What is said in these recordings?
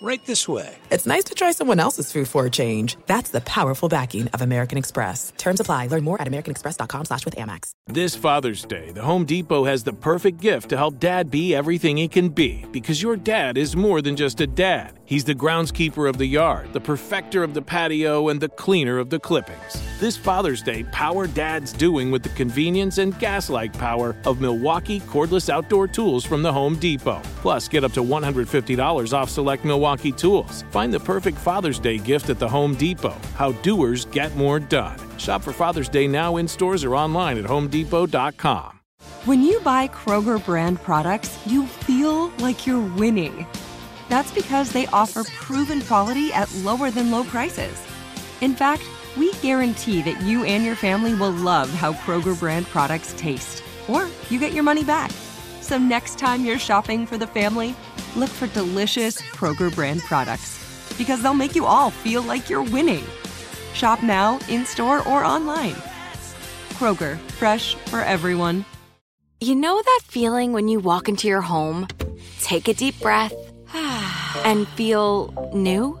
right this way. It's nice to try someone else's food for a change. That's the powerful backing of American Express. Terms apply. Learn more at americanexpress.com slash with Amex. This Father's Day, the Home Depot has the perfect gift to help dad be everything he can be. Because your dad is more than just a dad. He's the groundskeeper of the yard, the perfecter of the patio, and the cleaner of the clippings. This Father's Day, power dad's doing with the convenience and gas-like power of Milwaukee cordless outdoor tools from the Home Depot. Plus, get up to $150 off select Milwaukee tools. Find the perfect Father's Day gift at the Home Depot. How doers get more done. Shop for Father's Day now in stores or online at homedepot.com. When you buy Kroger brand products, you feel like you're winning. That's because they offer proven quality at lower than low prices. In fact, we guarantee that you and your family will love how Kroger brand products taste, or you get your money back. So next time you're shopping for the family, look for delicious Kroger brand products because they'll make you all feel like you're winning. Shop now, in store, or online. Kroger, fresh for everyone. You know that feeling when you walk into your home, take a deep breath, and feel new?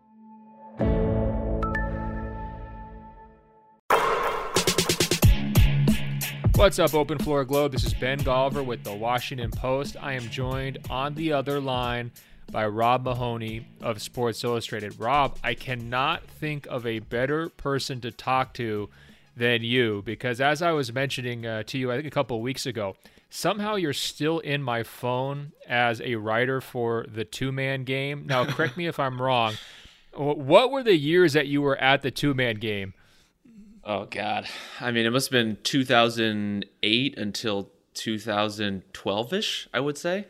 What's up, Open Floor Globe? This is Ben Golliver with the Washington Post. I am joined on the other line by Rob Mahoney of Sports Illustrated. Rob, I cannot think of a better person to talk to than you because, as I was mentioning uh, to you, I think a couple weeks ago, somehow you're still in my phone as a writer for the two man game. Now, correct me if I'm wrong. What were the years that you were at the two man game? Oh God, I mean, it must have been 2008 until 2012 ish. I would say.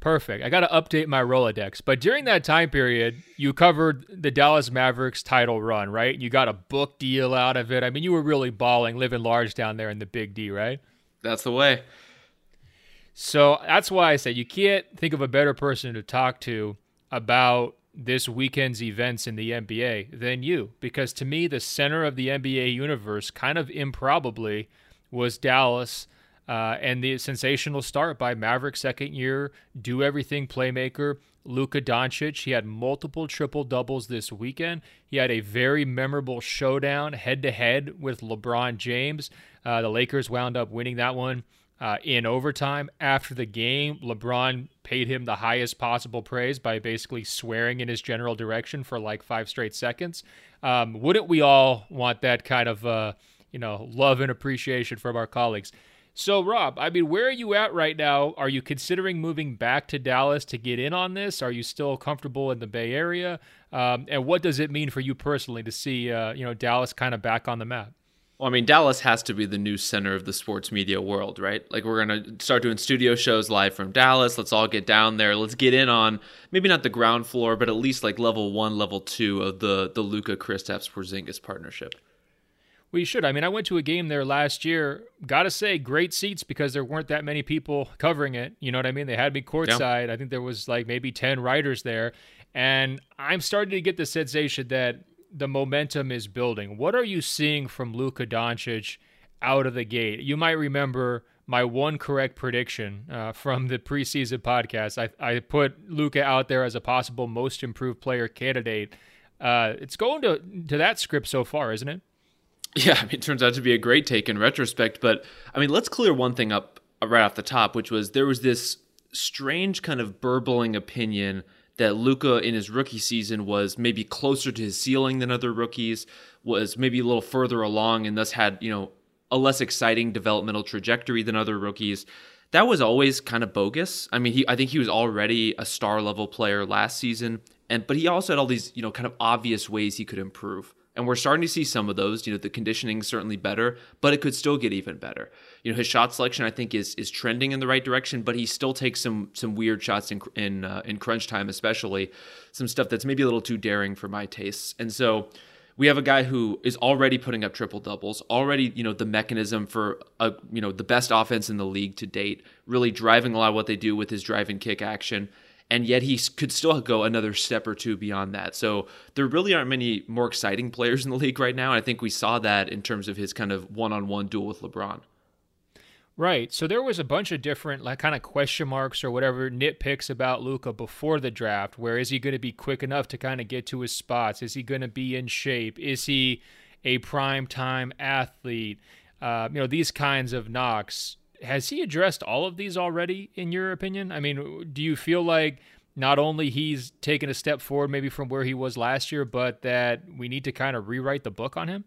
Perfect. I got to update my Rolodex. But during that time period, you covered the Dallas Mavericks title run, right? You got a book deal out of it. I mean, you were really balling, living large down there in the Big D, right? That's the way. So that's why I said you can't think of a better person to talk to about this weekend's events in the NBA than you. Because to me, the center of the NBA universe, kind of improbably, was Dallas. Uh, and the sensational start by Maverick second year, do everything playmaker, Luka Doncic. He had multiple triple doubles this weekend. He had a very memorable showdown head to head with LeBron James. Uh, the Lakers wound up winning that one uh, in overtime. After the game, LeBron paid him the highest possible praise by basically swearing in his general direction for like five straight seconds. Um, wouldn't we all want that kind of, uh, you know, love and appreciation from our colleagues? So, Rob, I mean, where are you at right now? Are you considering moving back to Dallas to get in on this? Are you still comfortable in the Bay Area? Um, and what does it mean for you personally to see, uh, you know, Dallas kind of back on the map? Well, I mean, Dallas has to be the new center of the sports media world, right? Like, we're going to start doing studio shows live from Dallas. Let's all get down there. Let's get in on maybe not the ground floor, but at least like level one, level two of the the Luka Kristaps Porzingis partnership. We should. I mean, I went to a game there last year. Got to say, great seats because there weren't that many people covering it. You know what I mean? They had me courtside. Yeah. I think there was like maybe 10 writers there. And I'm starting to get the sensation that the momentum is building. What are you seeing from Luka Doncic out of the gate? You might remember my one correct prediction uh, from the preseason podcast. I, I put Luka out there as a possible most improved player candidate. Uh, it's going to, to that script so far, isn't it? Yeah, I mean, it turns out to be a great take in retrospect. But I mean, let's clear one thing up right off the top, which was there was this strange kind of burbling opinion that Luka in his rookie season was maybe closer to his ceiling than other rookies, was maybe a little further along, and thus had you know a less exciting developmental trajectory than other rookies. That was always kind of bogus. I mean, he I think he was already a star level player last season, and but he also had all these you know kind of obvious ways he could improve. And we're starting to see some of those. You know, the conditioning is certainly better, but it could still get even better. you know his shot selection I think is is trending in the right direction, but he still takes some some weird shots in in uh, in crunch time, especially some stuff that's maybe a little too daring for my tastes. And so we have a guy who is already putting up triple doubles, already you know the mechanism for a you know the best offense in the league to date, really driving a lot of what they do with his drive and kick action and yet he could still go another step or two beyond that. So there really aren't many more exciting players in the league right now. And I think we saw that in terms of his kind of one-on-one duel with LeBron. Right. So there was a bunch of different like kind of question marks or whatever nitpicks about Luka before the draft. Where is he going to be quick enough to kind of get to his spots? Is he going to be in shape? Is he a prime time athlete? Uh, you know these kinds of knocks has he addressed all of these already in your opinion i mean do you feel like not only he's taken a step forward maybe from where he was last year but that we need to kind of rewrite the book on him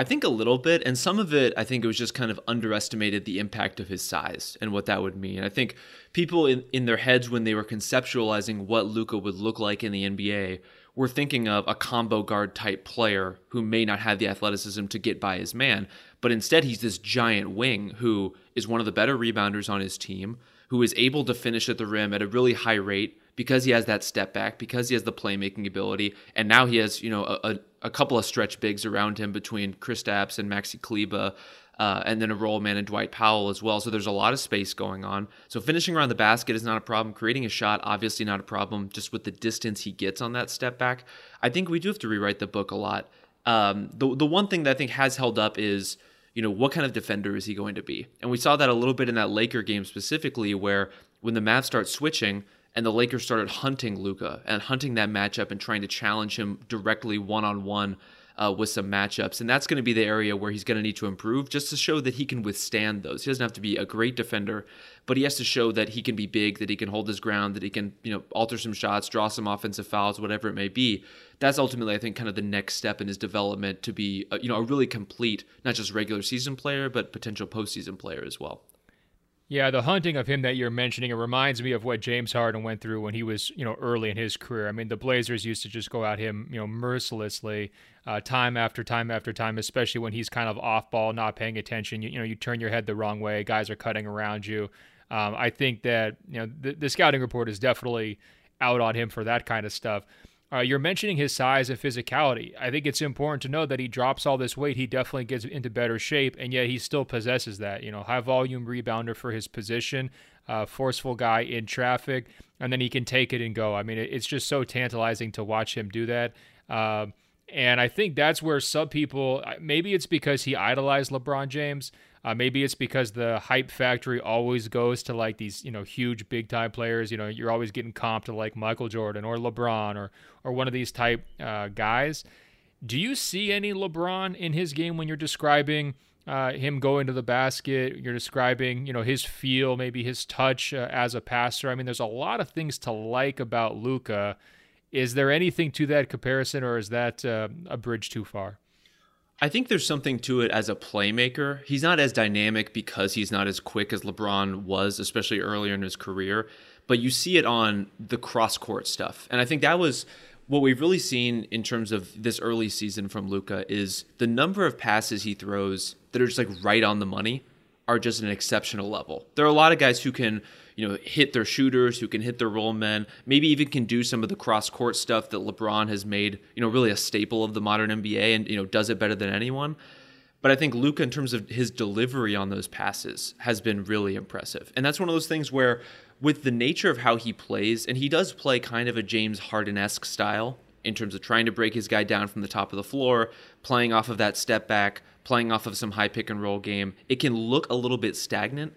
I think a little bit, and some of it, I think it was just kind of underestimated the impact of his size and what that would mean. I think people in, in their heads, when they were conceptualizing what Luka would look like in the NBA, were thinking of a combo guard type player who may not have the athleticism to get by his man. But instead, he's this giant wing who is one of the better rebounders on his team, who is able to finish at the rim at a really high rate because he has that step back, because he has the playmaking ability, and now he has you know a, a couple of stretch bigs around him between Chris Kristaps and Maxi Kleber. Uh, and then a roll man and Dwight Powell as well. So there's a lot of space going on. So finishing around the basket is not a problem. Creating a shot, obviously not a problem. Just with the distance he gets on that step back, I think we do have to rewrite the book a lot. Um, the the one thing that I think has held up is you know, what kind of defender is he going to be? And we saw that a little bit in that Laker game specifically, where when the Mavs start switching and the Lakers started hunting Luka and hunting that matchup and trying to challenge him directly one on one uh, with some matchups. And that's going to be the area where he's going to need to improve just to show that he can withstand those. He doesn't have to be a great defender, but he has to show that he can be big, that he can hold his ground, that he can, you know, alter some shots, draw some offensive fouls, whatever it may be. That's ultimately, I think, kind of the next step in his development to be, a, you know, a really complete, not just regular season player, but potential postseason player as well. Yeah, the hunting of him that you're mentioning, it reminds me of what James Harden went through when he was, you know, early in his career. I mean, the Blazers used to just go at him, you know, mercilessly, uh, time after time after time, especially when he's kind of off ball, not paying attention. You, you know, you turn your head the wrong way, guys are cutting around you. Um, I think that, you know, the, the scouting report is definitely out on him for that kind of stuff. Uh, you're mentioning his size and physicality. I think it's important to know that he drops all this weight. He definitely gets into better shape, and yet he still possesses that. You know, high volume rebounder for his position, uh, forceful guy in traffic, and then he can take it and go. I mean, it's just so tantalizing to watch him do that. Uh, and I think that's where some people, maybe it's because he idolized LeBron James. Uh, maybe it's because the hype factory always goes to like these, you know, huge big time players. You know, you're always getting comped to like Michael Jordan or LeBron or or one of these type uh, guys. Do you see any LeBron in his game when you're describing uh, him going to the basket? You're describing, you know, his feel, maybe his touch uh, as a passer. I mean, there's a lot of things to like about Luka. Is there anything to that comparison, or is that uh, a bridge too far? I think there's something to it as a playmaker. He's not as dynamic because he's not as quick as LeBron was, especially earlier in his career. But you see it on the cross court stuff. And I think that was what we've really seen in terms of this early season from Luka is the number of passes he throws that are just like right on the money are just an exceptional level. There are a lot of guys who can you know, hit their shooters, who can hit their roll men, maybe even can do some of the cross court stuff that LeBron has made, you know, really a staple of the modern NBA and, you know, does it better than anyone. But I think Luka, in terms of his delivery on those passes, has been really impressive. And that's one of those things where, with the nature of how he plays, and he does play kind of a James Harden esque style in terms of trying to break his guy down from the top of the floor, playing off of that step back, playing off of some high pick and roll game. It can look a little bit stagnant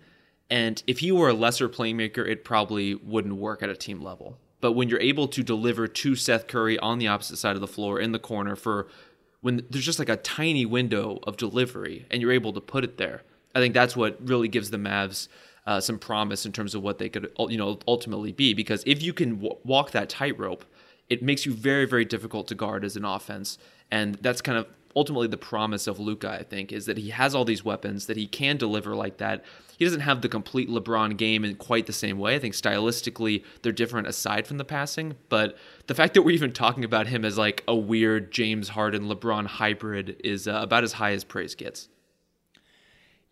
and if he were a lesser playmaker, it probably wouldn't work at a team level. But when you're able to deliver to Seth Curry on the opposite side of the floor in the corner for when there's just like a tiny window of delivery and you're able to put it there, I think that's what really gives the Mavs uh, some promise in terms of what they could you know ultimately be. Because if you can w- walk that tightrope, it makes you very very difficult to guard as an offense, and that's kind of ultimately the promise of Luka, I think, is that he has all these weapons that he can deliver like that. He doesn't have the complete LeBron game in quite the same way. I think stylistically they're different aside from the passing, but the fact that we're even talking about him as like a weird James Harden LeBron hybrid is uh, about as high as praise gets.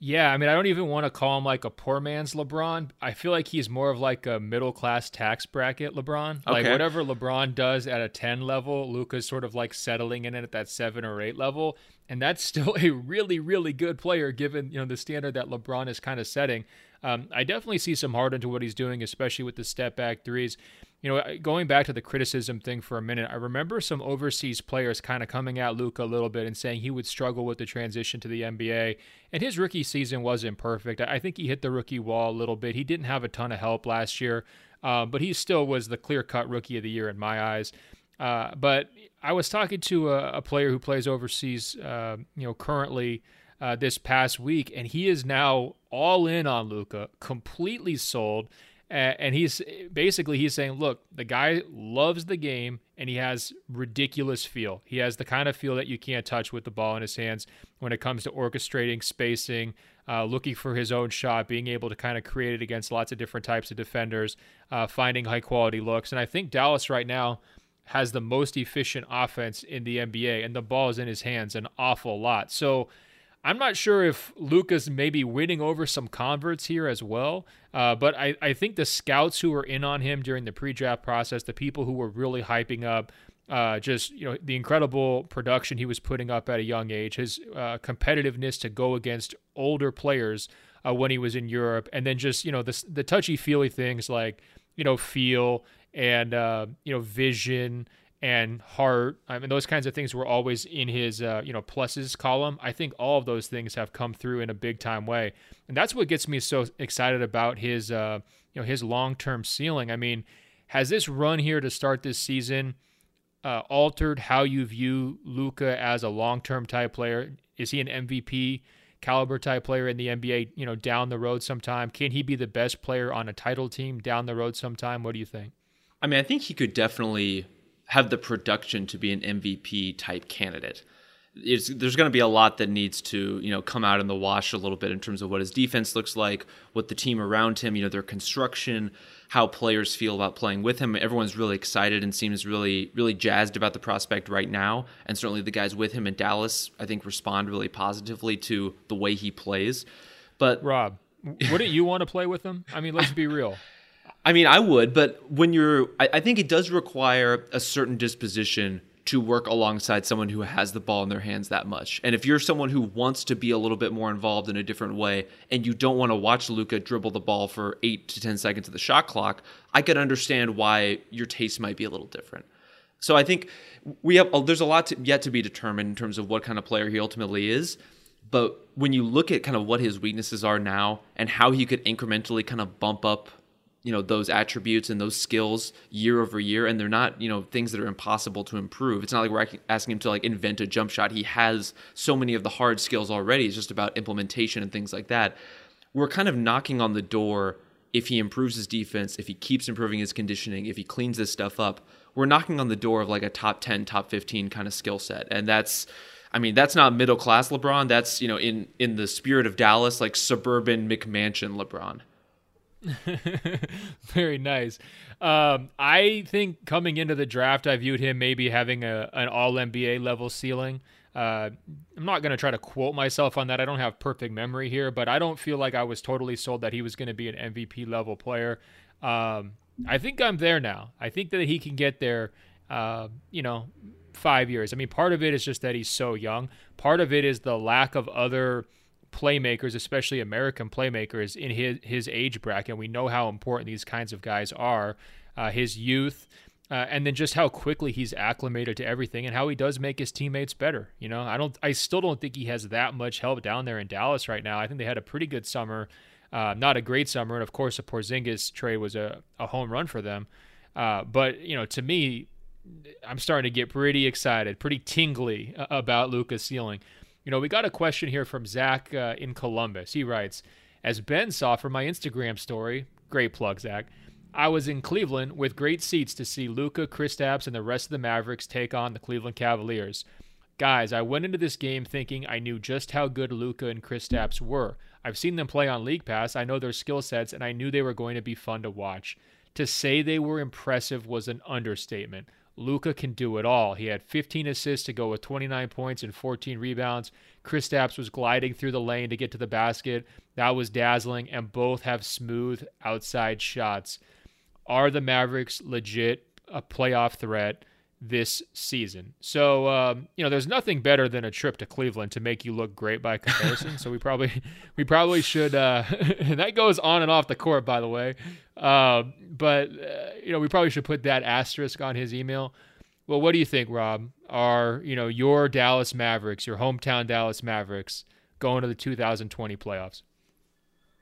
Yeah, I mean, I don't even want to call him like a poor man's LeBron. I feel like he's more of like a middle class tax bracket LeBron. Like whatever LeBron does at a 10 level, Luka's sort of like settling in it at that 7 or 8 level, and that's still a really really good player given, you know, the standard that LeBron is kind of setting. Um, I definitely see some heart into what he's doing, especially with the step back threes. You know, going back to the criticism thing for a minute, I remember some overseas players kind of coming at Luka a little bit and saying he would struggle with the transition to the NBA. And his rookie season wasn't perfect. I think he hit the rookie wall a little bit. He didn't have a ton of help last year, uh, but he still was the clear cut rookie of the year in my eyes. Uh, but I was talking to a, a player who plays overseas, uh, you know, currently uh, this past week, and he is now all in on Luka, completely sold. And he's basically he's saying, look, the guy loves the game and he has ridiculous feel. He has the kind of feel that you can't touch with the ball in his hands when it comes to orchestrating, spacing, uh, looking for his own shot, being able to kind of create it against lots of different types of defenders, uh, finding high quality looks. And I think Dallas right now has the most efficient offense in the NBA, and the ball is in his hands an awful lot. So I'm not sure if Luka's may be winning over some converts here as well. Uh, but I, I think the scouts who were in on him during the pre-draft process, the people who were really hyping up uh, just you know the incredible production he was putting up at a young age, his uh, competitiveness to go against older players uh, when he was in Europe, and then just you know the the touchy feely things like you know feel and uh, you know vision and heart. I mean, those kinds of things were always in his, uh, you know, pluses column. I think all of those things have come through in a big time way, and that's what gets me so excited about his, uh, you know, his long term ceiling. I mean, has this run here to start this season uh, altered how you view Luka as a long term type player? Is he an MVP? caliber type player in the NBA, you know, down the road sometime? Can he be the best player on a title team down the road sometime? What do you think? I mean, I think he could definitely have the production to be an MVP type candidate. It's, there's going to be a lot that needs to, you know, come out in the wash a little bit in terms of what his defense looks like, what the team around him, you know, their construction, how players feel about playing with him. Everyone's really excited and seems really, really jazzed about the prospect right now. And certainly the guys with him in Dallas, I think, respond really positively to the way he plays. But Rob, wouldn't you want to play with him? I mean, let's be real. I mean, I would, but when you're, I, I think it does require a certain disposition to work alongside someone who has the ball in their hands that much. And if you're someone who wants to be a little bit more involved in a different way and you don't want to watch Luka dribble the ball for eight to 10 seconds of the shot clock, I could understand why your taste might be a little different. So I think we have, oh, there's a lot to, yet to be determined in terms of what kind of player he ultimately is. But when you look at kind of what his weaknesses are now and how he could incrementally kind of bump up you know those attributes and those skills year over year and they're not you know things that are impossible to improve. It's not like we're asking him to like invent a jump shot. He has so many of the hard skills already. It's just about implementation and things like that. We're kind of knocking on the door. If he improves his defense if he keeps improving his conditioning if he cleans this stuff up we're knocking on the door of like a top 10 top 15 kind of skill set. And that's I mean, that's not middle class LeBron. That's, you know, in in the spirit of Dallas, like suburban McMansion LeBron. Very nice. Um, I think coming into the draft, I viewed him maybe having a an All NBA level ceiling. Uh, I'm not going to try to quote myself on that. I don't have perfect memory here, but I don't feel like I was totally sold that he was going to be an MVP level player. Um, I think I'm there now. I think that he can get there. Uh, you know, five years. I mean, part of it is just that he's so young. Part of it is the lack of other playmakers, especially American playmakers in his his age bracket. We know how important these kinds of guys are. Uh, his youth, uh, and then just how quickly he's acclimated to everything, and how he does make his teammates better. You know, I don't, I still don't think he has that much help down there in Dallas right now. I think they had a pretty good summer, uh, not a great summer, and of course, the Porzingis trade was a, a home run for them. Uh, but you know, to me, I'm starting to get pretty excited, pretty tingly about Luka's ceiling. You know, we got a question here from Zach uh, in Columbus. He writes, as Ben saw from my Instagram story, great plug, Zach. I was in Cleveland with great seats to see Luka, Kristaps, and the rest of the Mavericks take on the Cleveland Cavaliers. Guys, I went into this game thinking I knew just how good Luka and Kristaps were. I've seen them play on League Pass. I know their skill sets, and I knew they were going to be fun to watch. To say they were impressive was an understatement. Luka can do it all. He had 15 assists to go with 29 points and 14 rebounds. Chris Kristaps was gliding through the lane to get to the basket. That was dazzling, and both have smooth outside shots. Are the Mavericks legit a playoff threat? This season. So um, you know, there's nothing better than a trip to Cleveland to make you look great by comparison. so we probably we probably should. Uh, that goes on and off the court, by the way. Uh, but uh, you know, we probably should put that asterisk on his email. Well, what do you think, Rob? Are you know your Dallas Mavericks, your hometown Dallas Mavericks, going to the 2020 playoffs?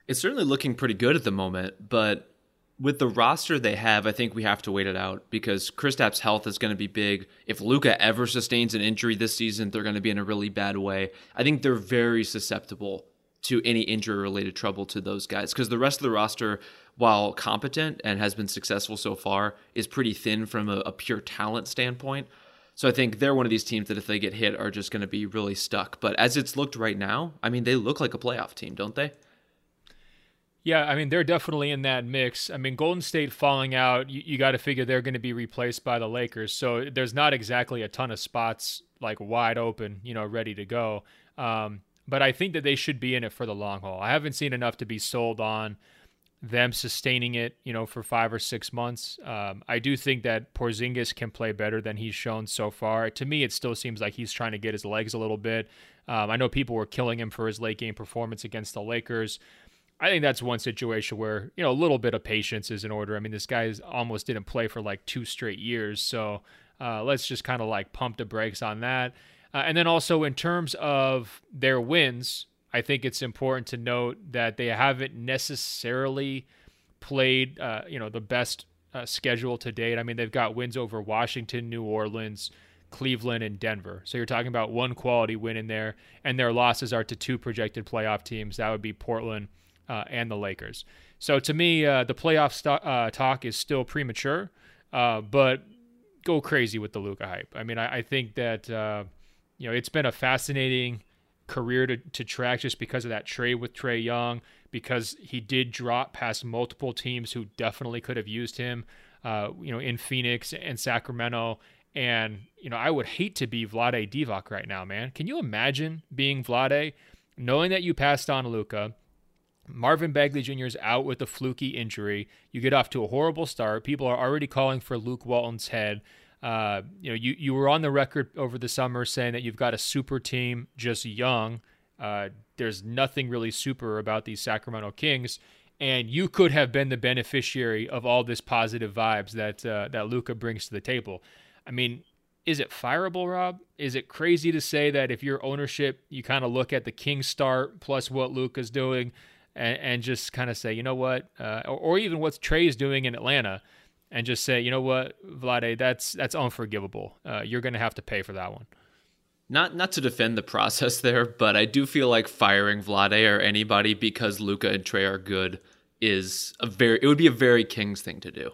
It's certainly looking pretty good at the moment, but with the roster they have, I think we have to wait it out because Kristaps' health is going to be big. If Luka ever sustains an injury this season, they're going to be in a really bad way. I think they're very susceptible to any injury related trouble to those guys because the rest of the roster, while competent and has been successful so far, is pretty thin from a, a pure talent standpoint. So I think they're one of these teams that if they get hit are just going to be really stuck. But as it's looked right now, I mean, they look like a playoff team, don't they? Yeah, I mean they're definitely in that mix. I mean Golden State falling out, you, you got to figure they're going to be replaced by the Lakers. So there's not exactly a ton of spots like wide open, you know, ready to go. Um, but I think that they should be in it for the long haul. I haven't seen enough to be sold on them sustaining it, you know, for five or six months. Um, I do think that Porzingis can play better than he's shown so far. To me, it still seems like he's trying to get his legs a little bit. Um, I know people were killing him for his late game performance against the Lakers. I think that's one situation where you know a little bit of patience is in order. I mean, this guy almost didn't play for like two straight years, so uh, let's just kind of like pump the brakes on that. Uh, and then also in terms of their wins, I think it's important to note that they haven't necessarily played uh, you know the best uh, schedule to date. I mean, they've got wins over Washington, New Orleans. Cleveland and Denver. So you're talking about one quality win in there, and their losses are to two projected playoff teams. That would be Portland uh, and the Lakers. So to me, uh, the playoff st- uh, talk is still premature, uh, but go crazy with the Luka hype. I mean, I, I think that uh, you know it's been a fascinating career to, to track just because of that trade with Trae Young, because he did drop past multiple teams who definitely could have used him. You know, in Phoenix and Sacramento. And, you know, I would hate to be Vlade Divac right now, man. Can you imagine being Vlade, knowing that you passed on Luka, Marvin Bagley Jr. is out with a fluky injury. You get off to a horrible start. People are already calling for Luke Walton's head. Uh, you know, you, you were on the record over the summer saying that you've got a super team, just young. Uh, there's nothing really super about these Sacramento Kings, and you could have been the beneficiary of all this positive vibes that uh, that Luka brings to the table. I mean, is it fireable, Rob? Is it crazy to say that if your ownership, you kind of look at the Kings start plus what Luka's doing? And, and just kind of say, you know what, uh, or, or, even what Trae's doing in Atlanta, and just say, you know what, Vlade, that's that's unforgivable. Uh, you're going to have to pay for that one. Not not to defend the process there, but I do feel like firing Vlade or anybody because Luka and Trae are good is a very it would be a very Kings thing to do.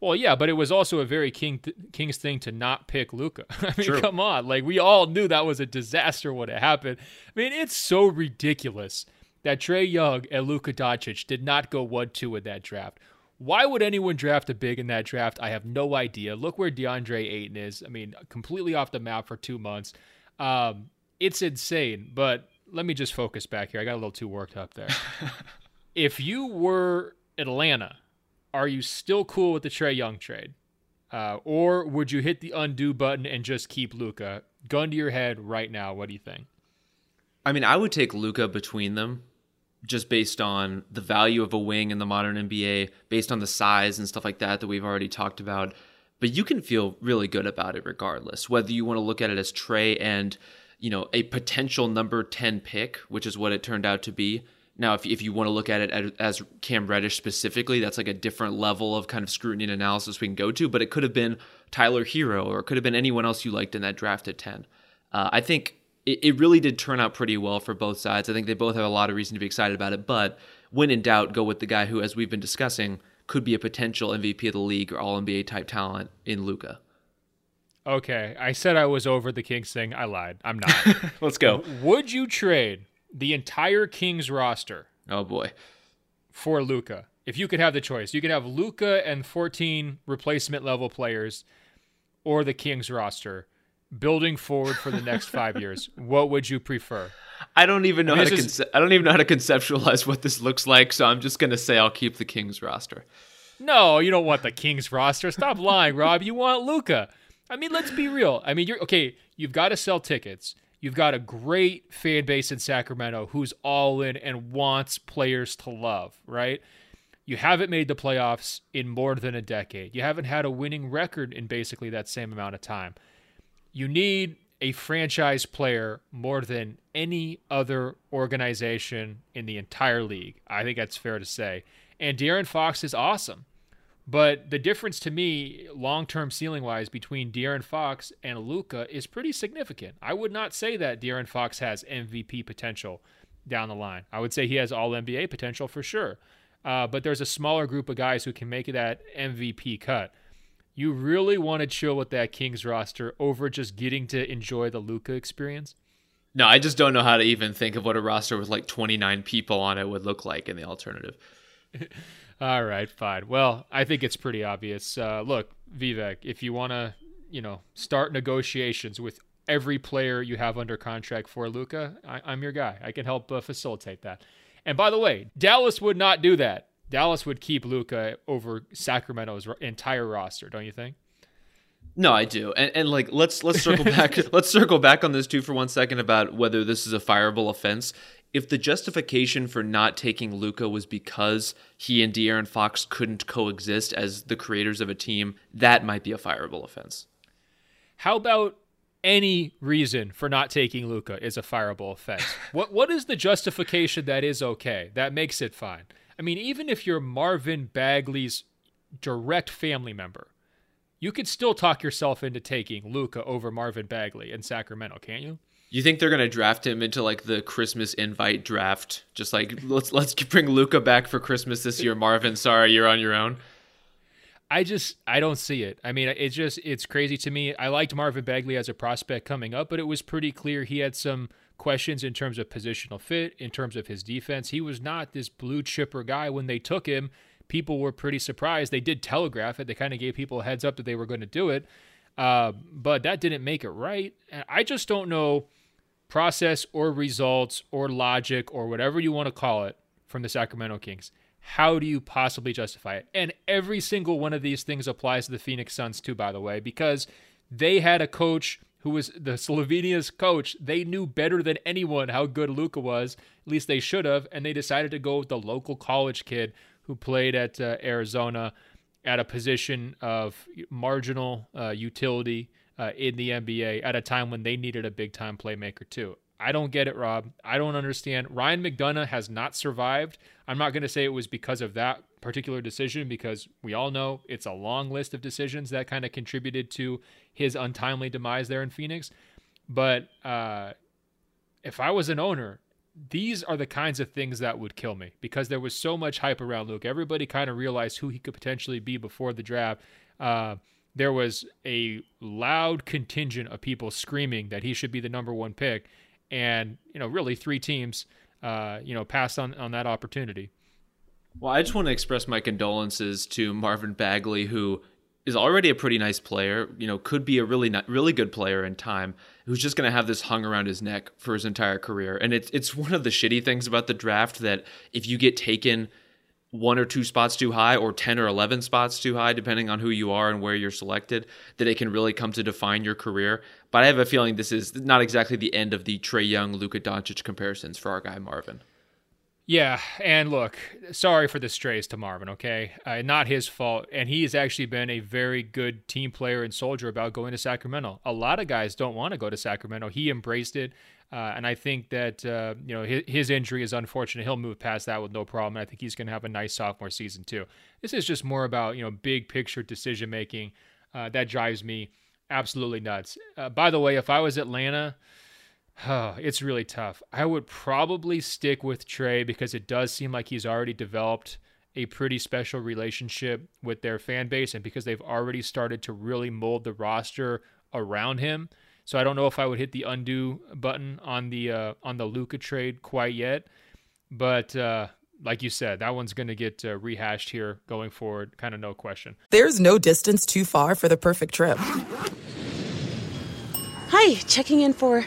Well, yeah, but it was also a very king th- Kings thing to not pick Luka. I mean, True. come on, like we all knew that was a disaster would have happened. I mean, it's so ridiculous that Trae Young and Luka Doncic did not go 1 2 in that draft. Why would anyone draft a big in that draft? I have no idea. Look where DeAndre Ayton is. I mean, completely off the map for two months. Um, it's insane. But let me just focus back here. I got a little too worked up there. if you were Atlanta, are you still cool with the Trae Young trade? Uh, or would you hit the undo button and just keep Luka? Gun to your head right now. What do you think? I mean, I would take Luka between them just based on the value of a wing in the modern NBA, based on the size and stuff like that that we've already talked about. But you can feel really good about it regardless, whether you want to look at it as Trae and, you know, a potential number 10 pick, which is what it turned out to be. Now, if, if you want to look at it as, Cam Reddish specifically, that's like a different level of kind of scrutiny and analysis we can go to, but it could have been Tyler Herro or it could have been anyone else you liked in that draft at 10. Uh, I think it, it really did turn out pretty well for both sides. I think they both have a lot of reason to be excited about it. But when in doubt, go with the guy who, as we've been discussing, could be a potential MVP of the league or All NBA type talent in Luka. Okay, I said I was over the Kings thing. I lied. I'm not. Let's go. Would you trade the entire Kings roster? Oh boy, for Luka. If you could have the choice, you could have Luka and 14 replacement level players, or the Kings roster building forward for the next five years? What would you prefer? I don't even know I mean, how to conce- I don't even know how to conceptualize what this looks like, so I'm just gonna say I'll keep the Kings roster. No, you don't want the Kings roster. Stop lying, Rob. You want Luka. I mean, let's be real. I mean, you're okay. You've got to sell tickets. You've got a great fan base in Sacramento who's all in and wants players to love, right? You haven't made the playoffs in more than a decade. You haven't had a winning record in basically that same amount of time. You need a franchise player more than any other organization in the entire league. I think that's fair to say. And De'Aaron Fox is awesome. But the difference to me, long term ceiling wise, between De'Aaron Fox and Luka is pretty significant. I would not say that De'Aaron Fox has MVP potential down the line. I would say he has all NBA potential for sure. Uh, but there's a smaller group of guys who can make that MVP cut. You really want to chill with that Kings roster over just getting to enjoy the Luka experience? No, I just don't know how to even think of what a roster with like 29 people on it would look like in the alternative. All right, fine. Well, I think it's pretty obvious. Uh, look, Vivek, if you want to, you know, start negotiations with every player you have under contract for Luka, I- am your guy. I can help uh, facilitate that. And by the way, Dallas would not do that. Dallas would keep Luka over Sacramento's entire roster, don't you think? No, I do. And, and like let's let's circle back let's circle back on this too for one second about whether this is a fireable offense. If the justification for not taking Luka was because he and De'Aaron Fox couldn't coexist as the creators of a team, that might be a fireable offense. How about any reason for not taking Luka is a fireable offense? what what is the justification that is okay? That makes it fine. I mean, even if you're Marvin Bagley's direct family member, you could still talk yourself into taking Luka over Marvin Bagley in Sacramento, can't you? You think they're gonna draft him into like the Christmas invite draft? Just like let's let's bring Luka back for Christmas this year. Marvin, sorry, you're on your own. I just I don't see it. I mean, it's just it's crazy to me. I liked Marvin Bagley as a prospect coming up, but it was pretty clear he had some questions in terms of positional fit, in terms of his defense. He was not this blue chipper guy when they took him people were pretty surprised. They did telegraph it. They kind of gave people a heads up that they were going to do it, uh, but that didn't make it right. And I just don't know process or results or logic or whatever you want to call it from the Sacramento Kings. How do you possibly justify it? And every single one of these things applies to the Phoenix Suns too, by the way, because they had a coach who was the Slovenia's coach. They knew better than anyone how good Luka was. At least they should have, and they decided to go with the local college kid who played at uh, Arizona at a position of marginal uh, utility uh, in the NBA at a time when they needed a big time playmaker too. I don't get it, Rob. I don't understand. Ryan McDonough has not survived. I'm not going to say it was because of that particular decision because we all know it's a long list of decisions that kind of contributed to his untimely demise there in Phoenix. But uh, if I was an owner these are the kinds of things that would kill me because there was so much hype around Luke. Everybody kind of realized who he could potentially be before the draft. Uh, there was a loud contingent of people screaming that he should be the number one pick, and you know, really three teams, uh, you know, passed on on that opportunity. Well, I just want to express my condolences to Marvin Bagley, who is already a pretty nice player, you know, could be a really really good player in time, who's just going to have this hung around his neck for his entire career. And it's it's one of the shitty things about the draft that if you get taken one or two spots too high or 10 or 11 spots too high depending on who you are and where you're selected that it can really come to define your career. But I have a feeling this is not exactly the end of the Trae Young Luka Doncic comparisons for our guy Marvin. Yeah, and look, sorry for the strays to Marvin, okay? Uh, not his fault. And he has actually been a very good team player and soldier about going to Sacramento. A lot of guys don't want to go to Sacramento. He embraced it. Uh, and I think that, uh, you know, his, his, injury is unfortunate. He'll move past that with no problem. I think he's going to have a nice sophomore season, too. This is just more about, you know, big picture decision making. Uh, that drives me absolutely nuts. Uh, by the way, if I was Atlanta, it's really tough. I would probably stick with Trae because it does seem like he's already developed a pretty special relationship with their fan base and because they've already started to really mold the roster around him. So I don't know if I would hit the undo button on the uh, on the Luka trade quite yet, but uh, like you said, that one's going to get uh, rehashed here going forward, kind of no question. There's no distance too far for the perfect trip. Hi, checking in for.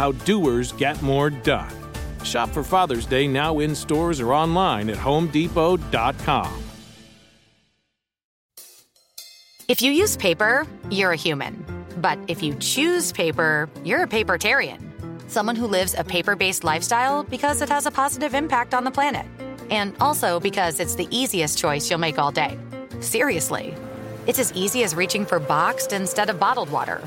How doers get more done. Shop for Father's Day now in stores or online at homedepot.com. If you use paper, you're a human. But if you choose paper, you're a papertarian. Someone who lives a paper based lifestyle because it has a positive impact on the planet. And also because it's the easiest choice you'll make all day. Seriously. It's as easy as reaching for boxed instead of bottled water.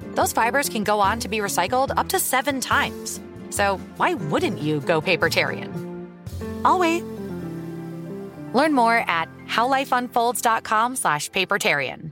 those fibers can go on to be recycled up to seven times. So why wouldn't you go papertarian? I'll wait. Learn more at howlifeunfolds.com slash papertarian.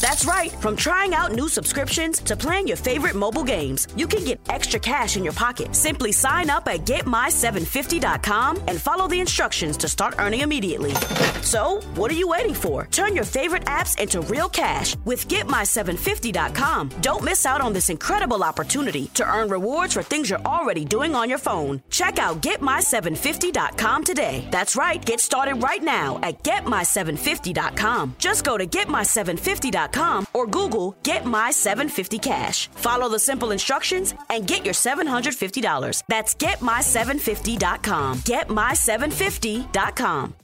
That's right. From trying out new subscriptions to playing your favorite mobile games, you can get extra cash in your pocket. Simply sign up at getmy750.com and follow the instructions to start earning immediately. So, what are you waiting for? Turn your favorite apps into real cash with getmy750.com. Don't miss out on this incredible opportunity to earn rewards for things you're already doing on your phone. Check out getmy750.com today. That's right. Get started right now at getmy750.com. Just go to getmy750.com or Google Get My 750 Cash. Follow the simple instructions and get your $750. That's getmy750.com. Getmy750.com.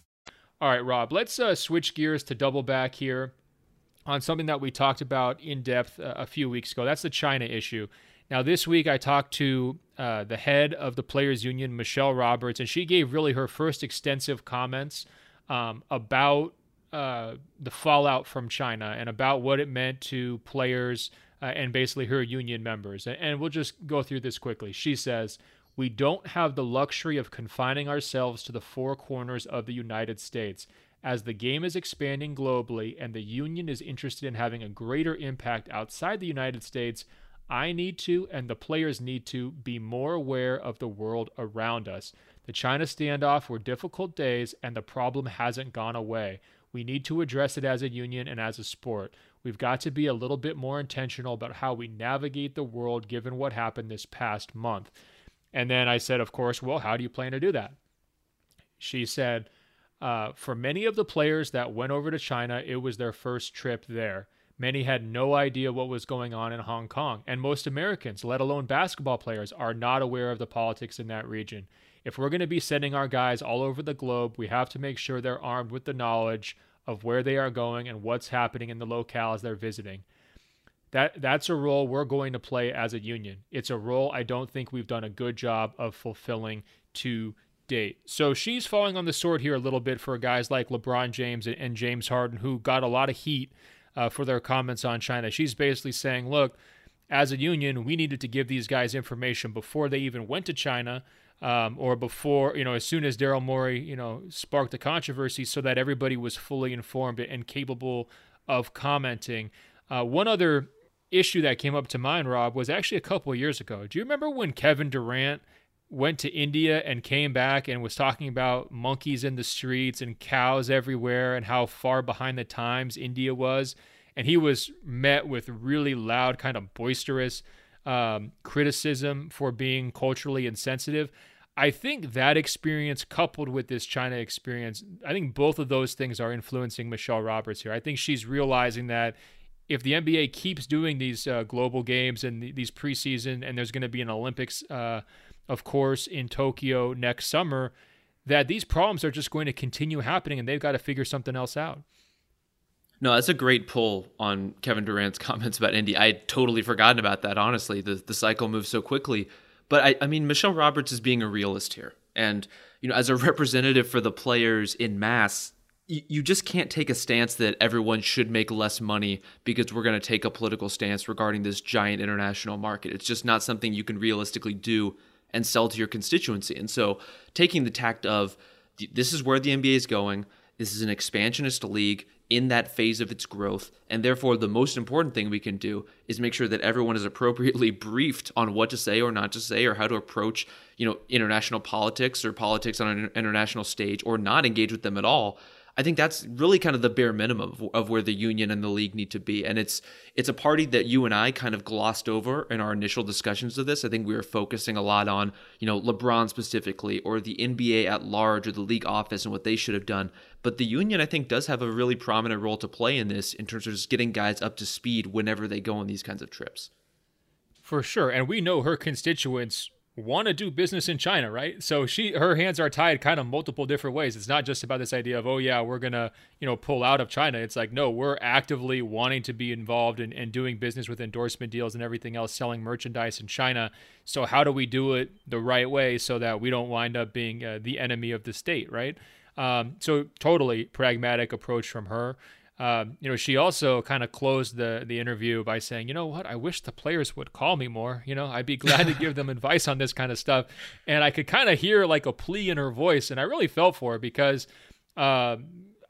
All right, Rob, let's uh, switch gears to double back here on something that we talked about in depth uh, a few weeks ago. That's the China issue. Now, this week I talked to uh, the head of the Players Union, Michelle Roberts, and she gave really her first extensive comments um, about uh, the fallout from China and about what it meant to players uh, and basically her union members. And, and we'll just go through this quickly. She says, We don't have the luxury of confining ourselves to the four corners of the United States. As the game is expanding globally and the union is interested in having a greater impact outside the United States, I need to, and the players need to, be more aware of the world around us. The China standoff were difficult days, and the problem hasn't gone away. We need to address it as a union and as a sport. We've got to be a little bit more intentional about how we navigate the world given what happened this past month. And then I said, of course, well, how do you plan to do that? She said, uh, for many of the players that went over to China, it was their first trip there. Many had no idea what was going on in Hong Kong, and most Americans, let alone basketball players, are not aware of the politics in that region. If we're going to be sending our guys all over the globe, we have to make sure they're armed with the knowledge of where they are going and what's happening in the locales they're visiting. That that's a role we're going to play as a union. It's a role I don't think we've done a good job of fulfilling to date. So she's falling on the sword here a little bit for guys like LeBron James and James Harden, who got a lot of heat uh, for their comments on China. She's basically saying, look, as a union, we needed to give these guys information before they even went to China. Um, or before, you know, as soon as Daryl Morey, you know, sparked the controversy so that everybody was fully informed and capable of commenting. Uh, one other issue that came up to mind, Rob, was actually a couple of years ago. Do you remember when Kevin Durant went to India and came back and was talking about monkeys in the streets and cows everywhere and how far behind the times India was. And he was met with really loud, kind of boisterous um, criticism for being culturally insensitive. I think that experience, coupled with this China experience, I think both of those things are influencing Michelle Roberts here. I think she's realizing that if the NBA keeps doing these uh, global games and these preseason, and there's going to be an Olympics uh, of course, in Tokyo next summer, that these problems are just going to continue happening and they've got to figure something else out. No, that's a great pull on Kevin Durant's comments about Indy. I had totally forgotten about that, honestly. The the cycle moves so quickly. But I, I mean, Michelle Roberts is being a realist here. And, you know, as a representative for the players in mass, you, you just can't take a stance that everyone should make less money because we're going to take a political stance regarding this giant international market. It's just not something you can realistically do and sell to your constituency. And so taking the tact of this is where the NBA is going, this is an expansionist league in that phase of its growth, and therefore the most important thing we can do is make sure that everyone is appropriately briefed on what to say or not to say or how to approach, you know, international politics or politics on an international stage or not engage with them at all I think that's really kind of the bare minimum of, of, where the union and the league need to be. And it's it's a party that you and I kind of glossed over in our initial discussions of this. I think we were focusing a lot on, you know, LeBron specifically or the NBA at large or the league office and what they should have done. But the union, I think, does have a really prominent role to play in this in terms of just getting guys up to speed whenever they go on these kinds of trips. For sure. And we know her constituents want to do business in China, right? So she her hands are tied kind of multiple different ways. It's not just about this idea of, oh yeah, we're gonna, you know, pull out of China. It's like, no, we're actively wanting to be involved in, in doing business with endorsement deals and everything else, selling merchandise in China. So how do we do it the right way so that we don't wind up being uh, the enemy of the state, right? Um, so totally pragmatic approach from her. Um, you know, she also kind of closed the the interview by saying, "You know what? I wish the players would call me more. You know, I'd be glad to give them advice on this kind of stuff." And I could kind of hear like a plea in her voice, and I really felt for her because uh,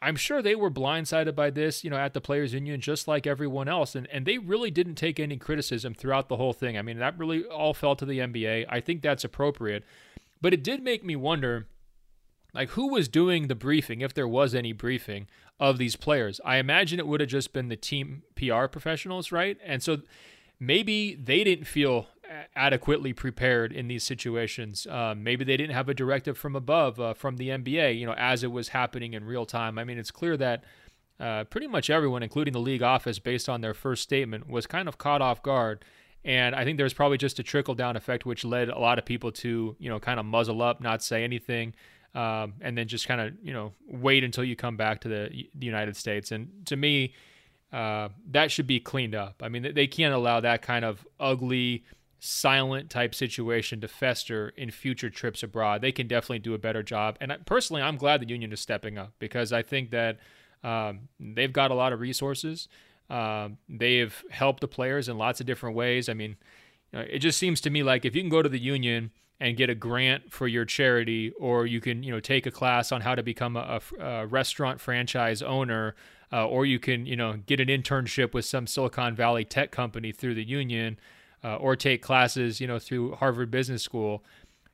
I'm sure they were blindsided by this, you know, at the players' union, just like everyone else, and and they really didn't take any criticism throughout the whole thing. I mean, that really all fell to the NBA. I think that's appropriate, but it did make me wonder like, who was doing the briefing, if there was any briefing of these players? I imagine it would have just been the team PR professionals, right? And so maybe they didn't feel adequately prepared in these situations. Um, maybe they didn't have a directive from above, uh, from the NBA, you know, as it was happening in real time. I mean, it's clear that uh, pretty much everyone, including the league office, based on their first statement, was kind of caught off guard. And I think there's probably just a trickle down effect, which led a lot of people to, you know, kind of muzzle up, not say anything um, and then just kind of you know wait until you come back to the, the United States. And to me, uh, that should be cleaned up. I mean, they can't allow that kind of ugly, silent type situation to fester in future trips abroad. They can definitely do a better job. And I, personally, I'm glad the union is stepping up because I think that um, they've got a lot of resources. Um, they've helped the players in lots of different ways. I mean, you know, it just seems to me like if you can go to the union and get a grant for your charity, or you can you know take a class on how to become a, a restaurant franchise owner, uh, or you can you know get an internship with some Silicon Valley tech company through the union, uh, or take classes you know through Harvard Business School.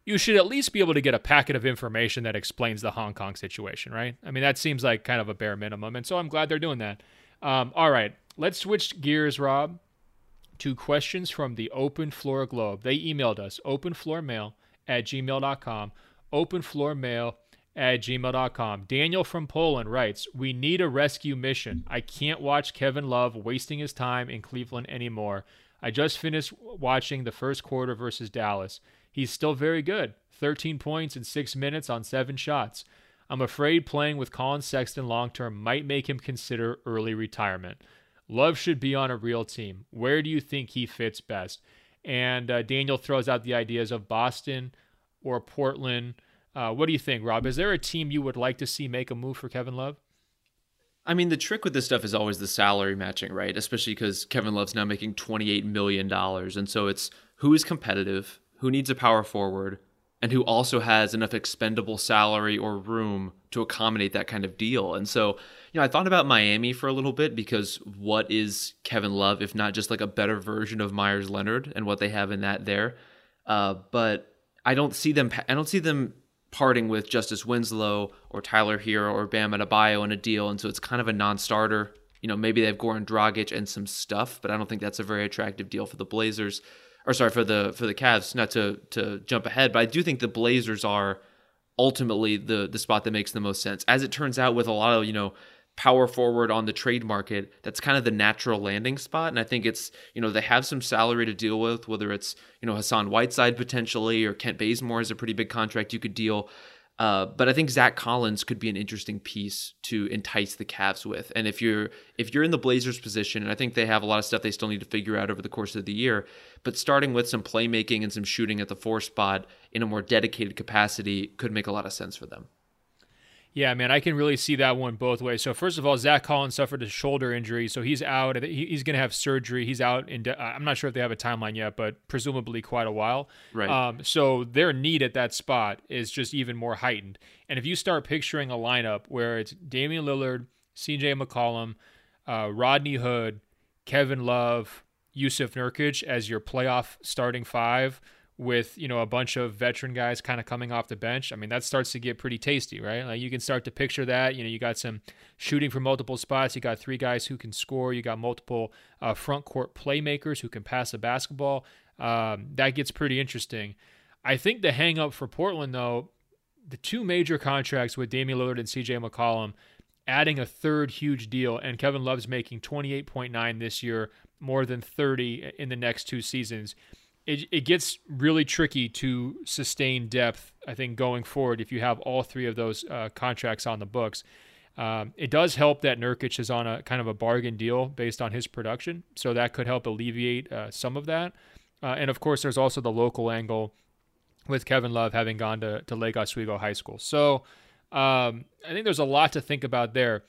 You should at least be able to get a packet of information that explains the Hong Kong situation, right? I mean, that seems like kind of a bare minimum, and so I'm glad they're doing that. Um, all right, let's switch gears, Rob to questions from the Open Floor Globe. They emailed us, openfloormail at gmail.com, openfloormail at gmail.com. Daniel from Poland writes, We need a rescue mission. I can't watch Kevin Love wasting his time in Cleveland anymore. I just finished watching the first quarter versus Dallas. He's still very good 13 points in six minutes on seven shots. I'm afraid playing with Collin Sexton long term might make him consider early retirement. Love should be on a real team. Where do you think he fits best? And uh, Daniel throws out the ideas of Boston or Portland. Uh, what do you think, Rob? Is there a team you would like to see make a move for Kevin Love? I mean, the trick with this stuff is always the salary matching, right? Especially because Kevin Love's now making $28 million. And so it's who is competitive, who needs a power forward, and who also has enough expendable salary or room to accommodate that kind of deal. And so, you know, I thought about Miami for a little bit because what is Kevin Love if not just like a better version of Meyers Leonard and what they have in that there? Uh, but I don't see them. I don't see them parting with Justice Winslow or Tyler Herro or Bam Adebayo in a deal, and so it's kind of a non-starter. You know, maybe they have Goran Dragic and some stuff, but I don't think that's a very attractive deal for the Blazers, or sorry for the for the Cavs. Not to to jump ahead, but I do think the Blazers are ultimately the the spot that makes the most sense. As it turns out, with a lot of you know power forward on the trade market, that's kind of the natural landing spot. And I think it's, you know, they have some salary to deal with, whether it's, you know, Hassan Whiteside potentially or Kent Bazemore is a pretty big contract you could deal. Uh, but I think Zach Collins could be an interesting piece to entice the Cavs with. And if you're if you're in the Blazers position, and I think they have a lot of stuff they still need to figure out over the course of the year, but starting with some playmaking and some shooting at the four spot in a more dedicated capacity could make a lot of sense for them. Yeah, man, I can really see that one both ways. So first of all, Zach Collins suffered a shoulder injury, so he's out. He's going to have surgery. He's out in. I'm not sure if they have a timeline yet, but presumably quite a while. Right. Um, so their need at that spot is just even more heightened. And if you start picturing a lineup where it's Damian Lillard, C.J. McCollum, uh, Rodney Hood, Kevin Love, Jusuf Nurkic as your playoff starting five with you know a bunch of veteran guys kind of coming off the bench i mean that starts to get pretty tasty right? Like you can start to picture that you know you got some shooting from multiple spots you got three guys who can score you got multiple uh, front court playmakers who can pass the basketball um, that gets pretty interesting. I think the hang up for portland though the two major contracts with Damian Lillard and CJ McCollum adding a third huge deal and Kevin Love's making 28.9 this year more than 30 in the next two seasons it, it gets really tricky to sustain depth, I think, going forward if you have all three of those uh, contracts on the books. Um, it does help that Nurkic is on a kind of a bargain deal based on his production, so that could help alleviate uh, some of that. Uh, and of course, there's also the local angle with Kevin Love having gone to, to Lake Oswego High School. So um, I think there's a lot to think about there.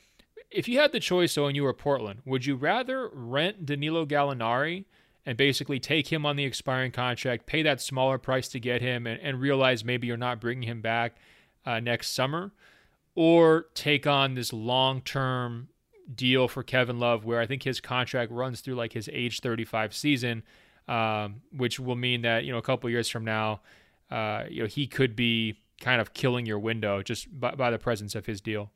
If you had the choice, though, and you were Portland, would you rather rent Danilo Gallinari – and basically take him on the expiring contract, pay that smaller price to get him, and, and realize maybe you're not bringing him back uh, next summer, or take on this long term deal for Kevin Love, where I think his contract runs through like his age 35 season, um, which will mean that you know a couple years from now, uh, you know he could be kind of killing your window just by, by the presence of his deal.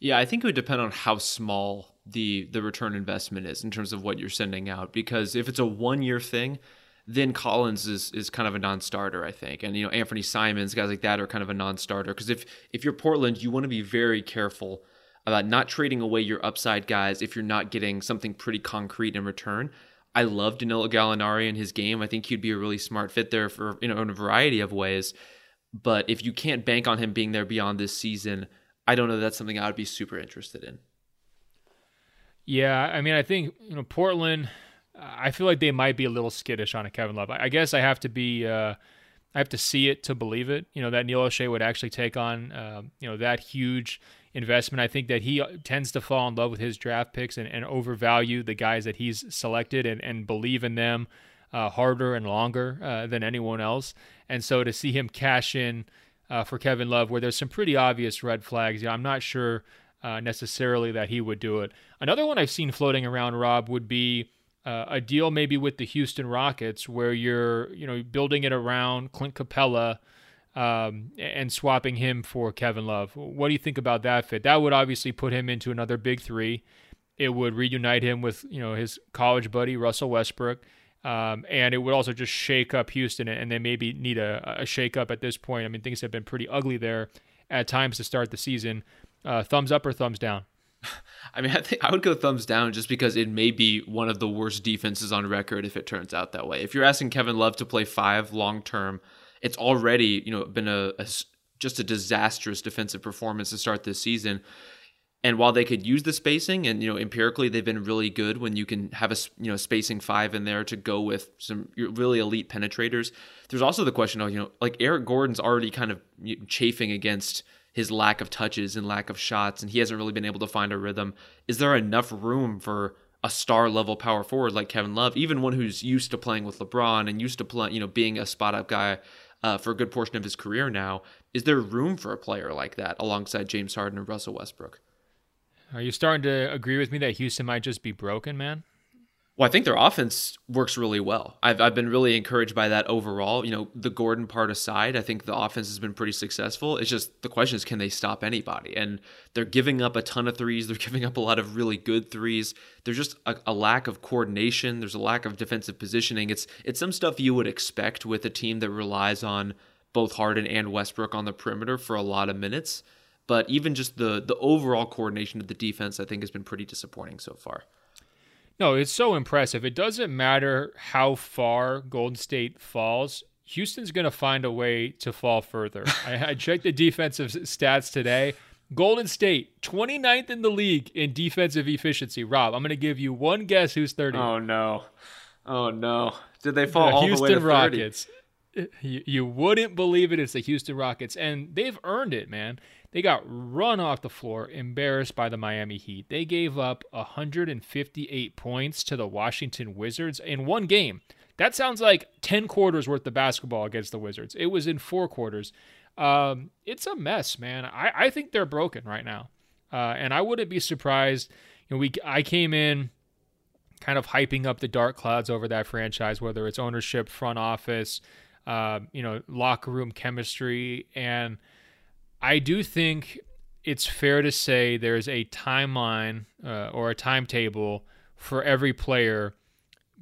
Yeah, I think it would depend on how small the the return investment is in terms of what you're sending out. Because if it's a one year thing, then Collins is is kind of a non-starter, I think. And you know, Anfernee Simons, guys like that are kind of a non-starter. Because if if you're Portland, you want to be very careful about not trading away your upside guys if you're not getting something pretty concrete in return. I love Danilo Gallinari and his game. I think he'd be a really smart fit there for you know in a variety of ways. But if you can't bank on him being there beyond this season, I don't know that's something I would be super interested in. Yeah, I mean, I think you know Portland. I feel like they might be a little skittish on a Kevin Love. I guess I have to be. Uh, I have to see it to believe it. You know that Neil Olshey would actually take on uh, you know that huge investment. I think that he tends to fall in love with his draft picks and, and overvalue the guys that he's selected and, and believe in them uh, harder and longer uh, than anyone else. And so to see him cash in uh, for Kevin Love, where there's some pretty obvious red flags, I'm not sure uh, necessarily that he would do it. Another one I've seen floating around, Rob, would be uh, a deal maybe with the Houston Rockets where you're you know building it around Clint Capela um, and swapping him for Kevin Love. What do you think about that fit? That would obviously put him into another big three. It would reunite him with you know his college buddy Russell Westbrook. Um, and it would also just shake up Houston, and they maybe need a, a shake up at this point. I mean, things have been pretty ugly there at times to start the season. Uh, thumbs up or thumbs down? I mean, I think I would go thumbs down just because it may be one of the worst defenses on record if it turns out that way. If you're asking Kevin Love to play five long term, it's already you know been a, a just a disastrous defensive performance to start this season. And while they could use the spacing, and you know empirically they've been really good when you can have a you know spacing five in there to go with some really elite penetrators. There's also the question of you know like Eric Gordon's already kind of chafing against his lack of touches and lack of shots, and he hasn't really been able to find a rhythm. Is there enough room for a star level power forward like Kevin Love, even one who's used to playing with LeBron and used to play, you know, being a spot up guy uh, for a good portion of his career now? Is there room for a player like that alongside James Harden and Russell Westbrook? Are you starting to agree with me that Houston might just be broken, man? Well, I think their offense works really well. I've, I've been really encouraged by that overall. You know, the Gordon part aside, I think the offense has been pretty successful. It's just the question is, can they stop anybody? And they're giving up a ton of threes. They're giving up a lot of really good threes. There's just a, a lack of coordination. There's a lack of defensive positioning. It's it's some stuff you would expect with a team that relies on both Harden and Westbrook on the perimeter for a lot of minutes. But even just the the overall coordination of the defense, I think, has been pretty disappointing so far. No, it's so impressive. It doesn't matter how far Golden State falls. Houston's going to find a way to fall further. I, I checked the defensive stats today. Golden State, 29th in the league in defensive efficiency. Rob, I'm going to give you one guess who's 30. Oh, no. Oh, no. Did they fall the all Houston the way to 30? Rockets. You, you wouldn't believe it. It's the Houston Rockets, and they've earned it, man. They got run off the floor, embarrassed by the Miami Heat. They gave up 158 points to the Washington Wizards in one game. That sounds like 10 quarters worth of basketball against the Wizards. It was in four quarters. Um, it's a mess, man. I, I think they're broken right now. Uh, and I wouldn't be surprised. You know, we I came in kind of hyping up the dark clouds over that franchise, whether it's ownership, front office, uh, you know, locker room chemistry, and – I do think it's fair to say there's a timeline uh, or a timetable for every player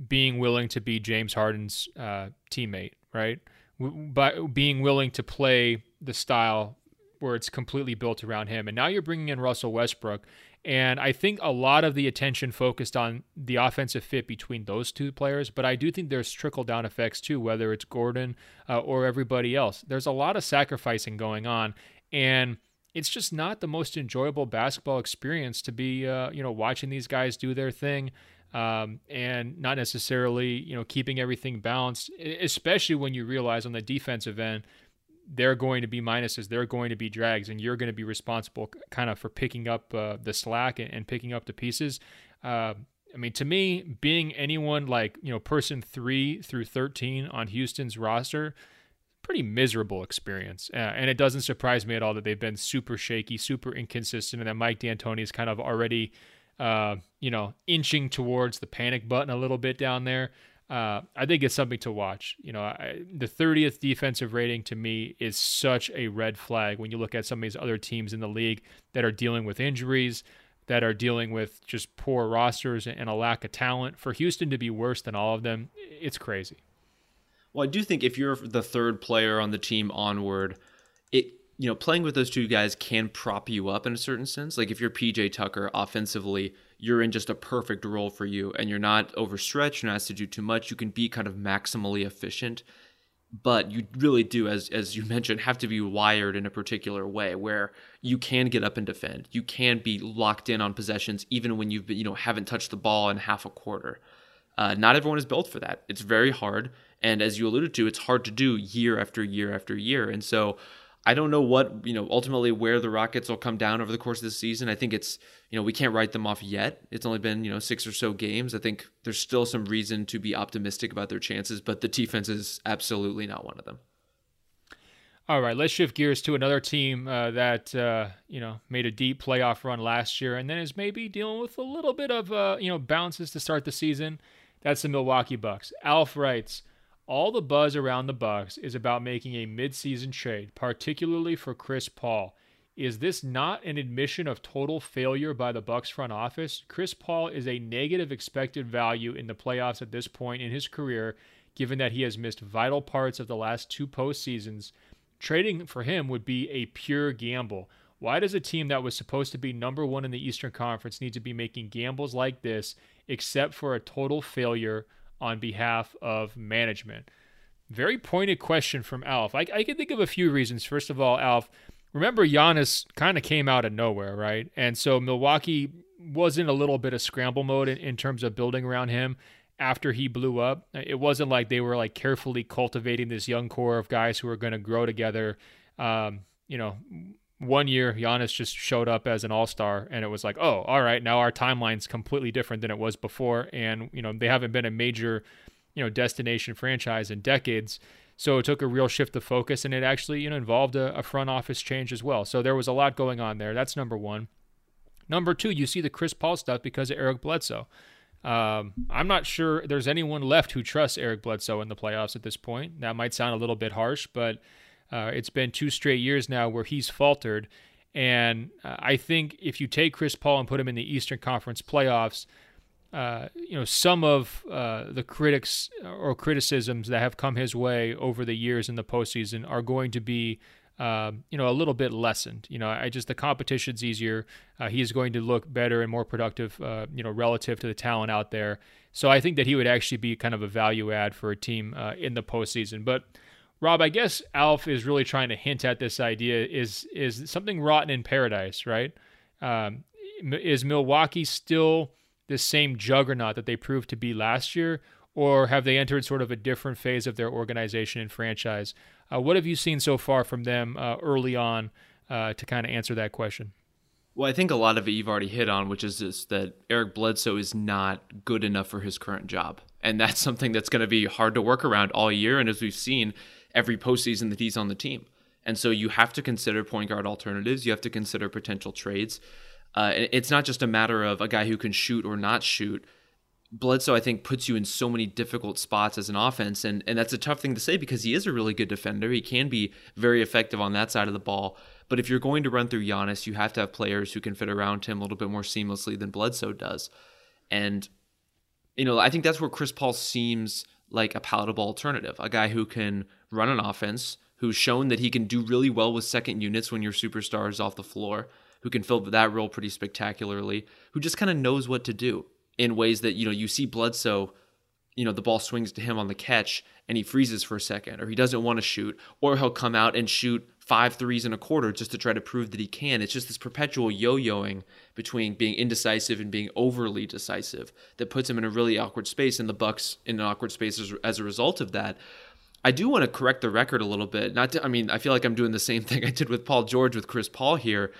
being willing to be James Harden's uh, teammate, right? But being willing to play the style where it's completely built around him. And now you're bringing in Russell Westbrook. And I think a lot of the attention focused on the offensive fit between those two players, but I do think there's trickle down effects too, whether it's Gordon uh, or everybody else. There's a lot of sacrificing going on and it's just not the most enjoyable basketball experience to be, uh, you know, watching these guys do their thing. Um, and not necessarily, you know, keeping everything balanced, especially when you realize on the defensive end, they're going to be minuses, they're going to be drags, and you're going to be responsible kind of for picking up uh, the slack and, and, picking up the pieces. Uh, I mean, to me, being anyone like, you know, person three through 13 on Houston's roster, pretty miserable experience. Uh, and it doesn't surprise me at all that they've been super shaky, super inconsistent, and that Mike D'Antoni is kind of already, uh, you know, inching towards the panic button a little bit down there. Uh, I think it's something to watch. You know, I, the 30th defensive rating to me is such a red flag when you look at some of these other teams in the league that are dealing with injuries, that are dealing with just poor rosters and a lack of talent. For Houston to be worse than all of them, it's crazy. Well, I do think if you're the third player on the team onward, it you know playing with those two guys can prop you up in a certain sense. Like if you're PJ Tucker offensively, you're in just a perfect role for you, and you're not overstretched, you're not asked to do too much. You can be kind of maximally efficient, but you really do, as as you mentioned, have to be wired in a particular way where you can get up and defend. You can be locked in on possessions even when you've been, you know haven't touched the ball in half a quarter. Uh, not everyone is built for that. It's very hard. And as you alluded to, it's hard to do year after year after year. And so I don't know what, you know, ultimately where the Rockets will come down over the course of the season. I think it's, you know, we can't write them off yet. It's only been, you know, six or so games. I think there's still some reason to be optimistic about their chances, but the defense is absolutely not one of them. All right, let's shift gears to another team uh, that uh, you know made a deep playoff run last year, and then is maybe dealing with a little bit of uh, you know bounces to start the season. That's the Milwaukee Bucks. Alf writes, all the buzz around the Bucks is about making a midseason trade, particularly for Chris Paul. Is this not an admission of total failure by the Bucks front office? Chris Paul is a negative expected value in the playoffs at this point in his career, given that he has missed vital parts of the last two postseasons. Trading for him would be a pure gamble. Why does a team that was supposed to be number one in the Eastern Conference need to be making gambles like this, except for a total failure on behalf of management? Very pointed question from Alf. I, I can think of a few reasons. First of all, Alf, remember Giannis kind of came out of nowhere, right? And so Milwaukee was in a little bit of scramble mode in, in terms of building around him after he blew up. It wasn't like they were like carefully cultivating this young core of guys who are going to grow together. Um, you know, one year Giannis just showed up as an all-star and it was like, "Oh, all right, now our timeline's completely different than it was before." And, you know, they haven't been a major, you know, destination franchise in decades. So it took a real shift of focus and it actually, you know, involved a, a front office change as well. So there was a lot going on there. That's number 1. Number 2, you see the Chris Paul stuff because of Eric Bledsoe. Um, I'm not sure there's anyone left who trusts Eric Bledsoe in the playoffs at this point. That might sound a little bit harsh, but uh, it's been two straight years now where he's faltered. And uh, I think if you take Chris Paul and put him in the Eastern Conference playoffs, uh, you know, some of uh, the critics or criticisms that have come his way over the years in the postseason are going to be um, you know, a little bit lessened. You know, I just the competition's easier. Uh, he is going to look better and more productive, uh, you know, relative to the talent out there. So I think that he would actually be kind of a value add for a team in the postseason. But Rob, I guess Alf is really trying to hint at this idea: is is something rotten in paradise, right? Um, is Milwaukee still the same juggernaut that they proved to be last year, or have they entered sort of a different phase of their organization and franchise? Uh, what have you seen so far from them uh, early on uh, to kind of answer that question? Well, I think a lot of it you've already hit on, which is that Eric Bledsoe is not good enough for his current job. And that's something that's going to be hard to work around all year. And as we've seen, every postseason that he's on the team. And so you have to consider point guard alternatives. You have to consider potential trades. Uh, it's not just a matter of a guy who can shoot or not shoot. Bledsoe, I think, puts you in so many difficult spots as an offense, and and that's a tough thing to say because he is a really good defender. He can be very effective on that side of the ball. But if you're going to run through Giannis, you have to have players who can fit around him a little bit more seamlessly than Bledsoe does. And you know, I think that's where Chris Paul seems like a palatable alternative, a guy who can run an offense, who's shown that he can do really well with second units when your superstar is off the floor, who can fill that role pretty spectacularly, who just kind of knows what to do in ways that you know you see Bledsoe, you know the ball swings to him on the catch and he freezes for a second, or he doesn't want to shoot, or he'll come out and shoot five threes in a quarter just to try to prove that he can. It's just this perpetual yo-yoing between being indecisive and being overly decisive that puts him in a really awkward space, and the Bucks in an awkward space as, as a result of that. I do want to correct the record a little bit. Not to, I mean, I feel like I'm doing the same thing I did with Paul George with Chris Paul here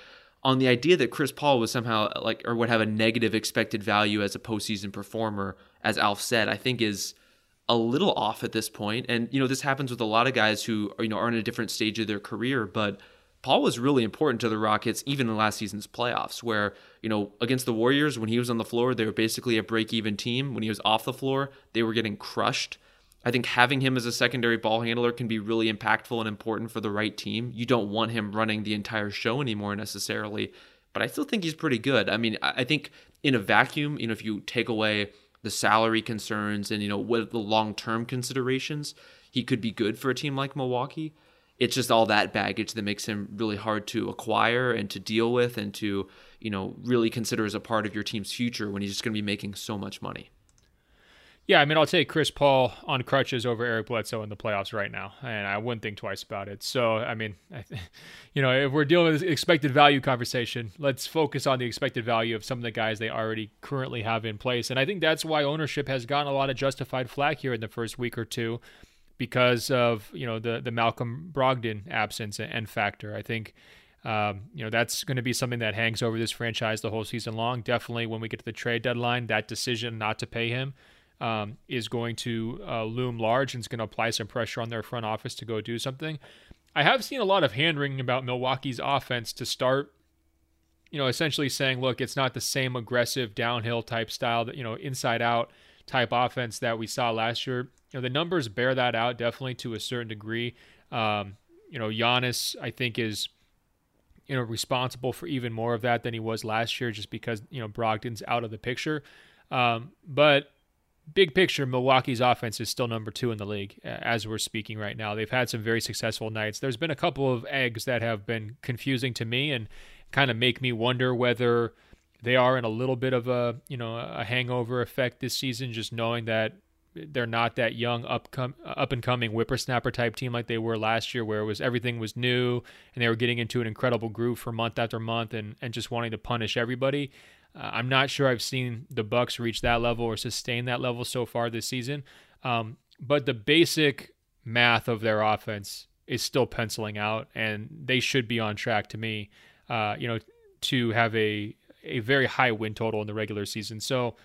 on the idea that Chris Paul was somehow like or would have a negative expected value as a postseason performer, as Alf said, I think is a little off at this point. And you know, this happens with a lot of guys who are, you know are in a different stage of their career, but Paul was really important to the Rockets even in last season's playoffs, where, you know, against the Warriors, when he was on the floor, they were basically a break even team. When he was off the floor, they were getting crushed. I think having him as a secondary ball handler can be really impactful and important for the right team. You don't want him running the entire show anymore necessarily, but I still think he's pretty good. I mean, I think in a vacuum, you know, if you take away the salary concerns and, you know, what the long term considerations, he could be good for a team like Milwaukee. It's just all that baggage that makes him really hard to acquire and to deal with and to, you know, really consider as a part of your team's future when he's just going to be making so much money. Yeah, I mean, I'll take Chris Paul on crutches over Eric Bledsoe in the playoffs right now, and I wouldn't think twice about it. So, I mean, I you know, if we're dealing with expected value conversation, let's focus on the expected value of some of the guys they already currently have in place, and I think that's why ownership has gotten a lot of justified flack here in the first week or two, because of you know the the Malcolm Brogdon absence and factor. I think. Um, you know that's going to be something that hangs over this franchise the whole season long. Definitely, when we get to the trade deadline, that decision not to pay him um, is going to uh, loom large and is going to apply some pressure on their front office to go do something. I have seen a lot of hand wringing about Milwaukee's offense to start, you know, essentially saying, look, it's not the same aggressive downhill type style that, you know, inside out type offense that we saw last year. You know, the numbers bear that out definitely to a certain degree. Um, you know, Giannis, I think, is you know responsible for even more of that than he was last year, just because you know Brogdon's out of the picture. Um, but big picture, Milwaukee's offense is still number two in the league as we're speaking right now. They've had some very successful nights. There's been a couple of eggs that have been confusing to me and kind of make me wonder whether they are in a little bit of a you know a hangover effect this season, just knowing that they're not that young upcom- up and coming whippersnapper type team like they were last year, where it was everything was new and they were getting into an incredible groove for month after month and and just wanting to punish everybody. Uh, I'm not sure I've seen the Bucks reach that level or sustain that level so far this season. Um, but the basic math of their offense is still penciling out, and they should be on track to me. Uh, you know, to have a a very high win total in the regular season. So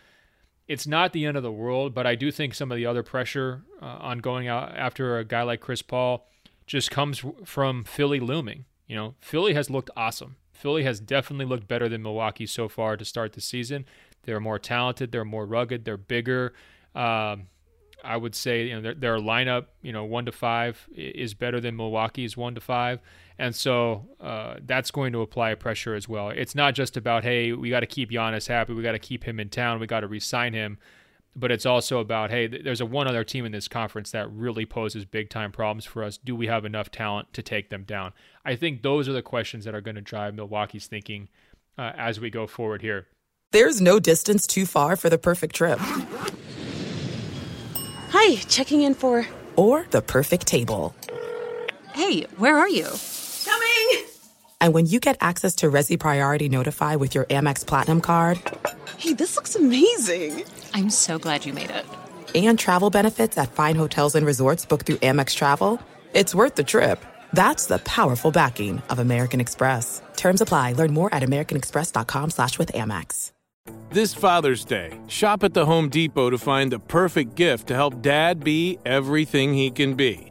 it's not the end of the world, but I do think some of the other pressure uh, on going out after a guy like Chris Paul just comes from Philly looming. You know, Philly has looked awesome. Philly has definitely looked better than Milwaukee so far to start the season. They're more talented, they're more rugged, they're bigger. Um, I would say you know their, their, lineup, you know, one to five is better than Milwaukee's one to five, and so uh, that's going to apply pressure as well. It's not just about hey, we got to keep Giannis happy, we got to keep him in town, we got to resign him, but it's also about hey, there's a one other team in this conference that really poses big time problems for us. Do we have enough talent to take them down? I think those are the questions that are going to drive Milwaukee's thinking uh, as we go forward here. There's no distance too far for the perfect trip. Hi, checking in for. Or the perfect table. Hey, where are you? Coming! And when you get access to Resy Priority Notify with your Amex Platinum card. Hey, this looks amazing! I'm so glad you made it. And travel benefits at fine hotels and resorts booked through Amex Travel. It's worth the trip. That's the powerful backing of American Express. Terms apply. Learn more at americanexpress.com slash with Amex. This Father's Day, shop at the Home Depot to find the perfect gift to help dad be everything he can be.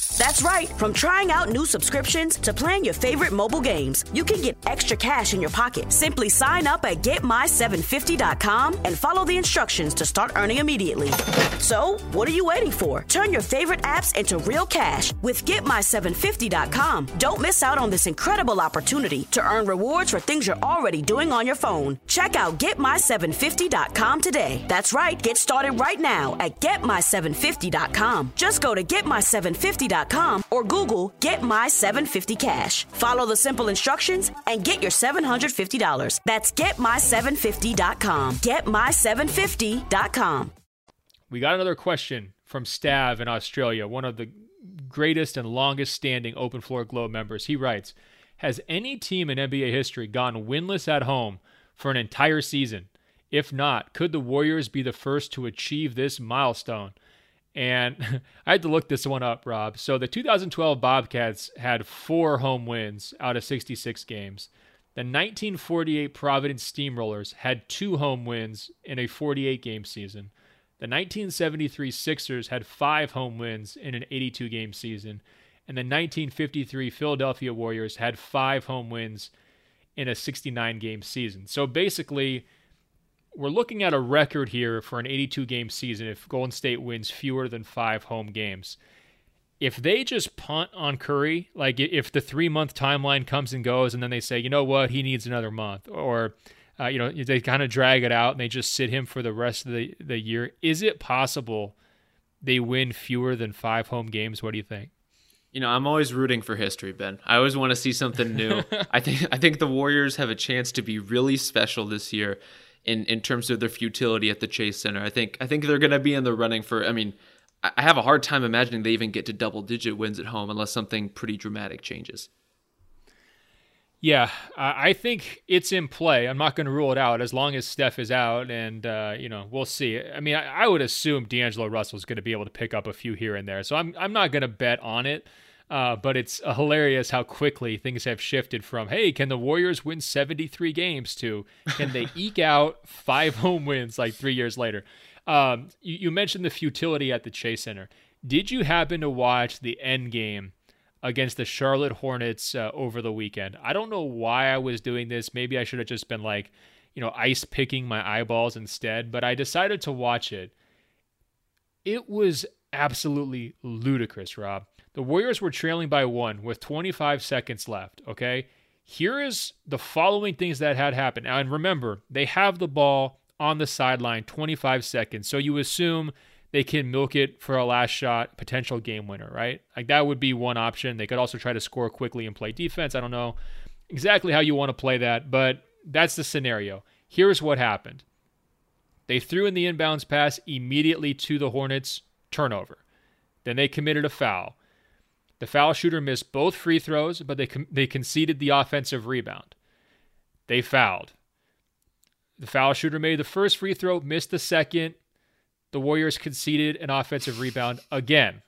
That's right. From trying out new subscriptions to playing your favorite mobile games, you can get extra cash in your pocket. Simply sign up at getmy750.com and follow the instructions to start earning immediately. So, what are you waiting for? Turn your favorite apps into real cash with getmy750.com. Don't miss out on this incredible opportunity to earn rewards for things you're already doing on your phone. Check out getmy750.com today. That's right. Get started right now at getmy750.com. Just go to getmy750.com or Google Get My 750 Cash. Follow the simple instructions and get your $750. That's GetMy750.com. GetMy750.com. We got another question from Stav in Australia, one of the greatest and longest standing Open Floor Globe members. He writes Has any team in NBA history gone winless at home for an entire season? If not, could the Warriors be the first to achieve this milestone? And I had to look this one up, Rob. So the 2012 Bobcats had four home wins out of 66 games. The 1948 Providence Steamrollers had two home wins in a 48 game season. The 1973 Sixers had five home wins in an 82 game season. And the 1953 Philadelphia Warriors had five home wins in a 69 game season. So basically, we're looking at a record here for an 82 game season if Golden State wins fewer than five home games. If they just punt on Curry, like if the three month timeline comes and goes, and then they say, you know what, he needs another month, or uh, you know they kind of drag it out and they just sit him for the rest of the, the year, is it possible they win fewer than five home games? What do you think? You know, I'm always rooting for history, Ben. I always want to see something new. I think I think the Warriors have a chance to be really special this year in in terms of their futility at the Chase Center. I think I think they're going to be in the running for. I mean, I have a hard time imagining they even get to double digit wins at home unless something pretty dramatic changes. Yeah, I think it's in play. I'm not going to rule it out as long as Steph is out, and uh, you know we'll see. I mean, I, I would assume D'Angelo Russell is going to be able to pick up a few here and there, so I'm I'm not going to bet on it. Uh, but it's hilarious how quickly things have shifted from, hey, can the Warriors win 73 games to can they eke out five home wins like three years later? Um, you, you, mentioned the futility at the Chase Center. Did you happen to watch the end game against the Charlotte Hornets uh, over the weekend? I don't know why I was doing this. Maybe I should have just been like, you know, ice picking my eyeballs instead, but I decided to watch it. It was absolutely ludicrous, Rob. The Warriors were trailing by one with 25 seconds left. Okay. Here is the following things that had happened. And remember, they have the ball on the sideline 25 seconds. So you assume they can milk it for a last shot, potential game winner, right? Like that would be one option. They could also try to score quickly and play defense. I don't know exactly how you want to play that, but that's the scenario. Here's what happened they threw in the inbounds pass immediately to the Hornets, turnover. Then they committed a foul. The foul shooter missed both free throws, but they they conceded the offensive rebound. They fouled. The foul shooter made the first free throw, missed the second. The Warriors conceded an offensive rebound again.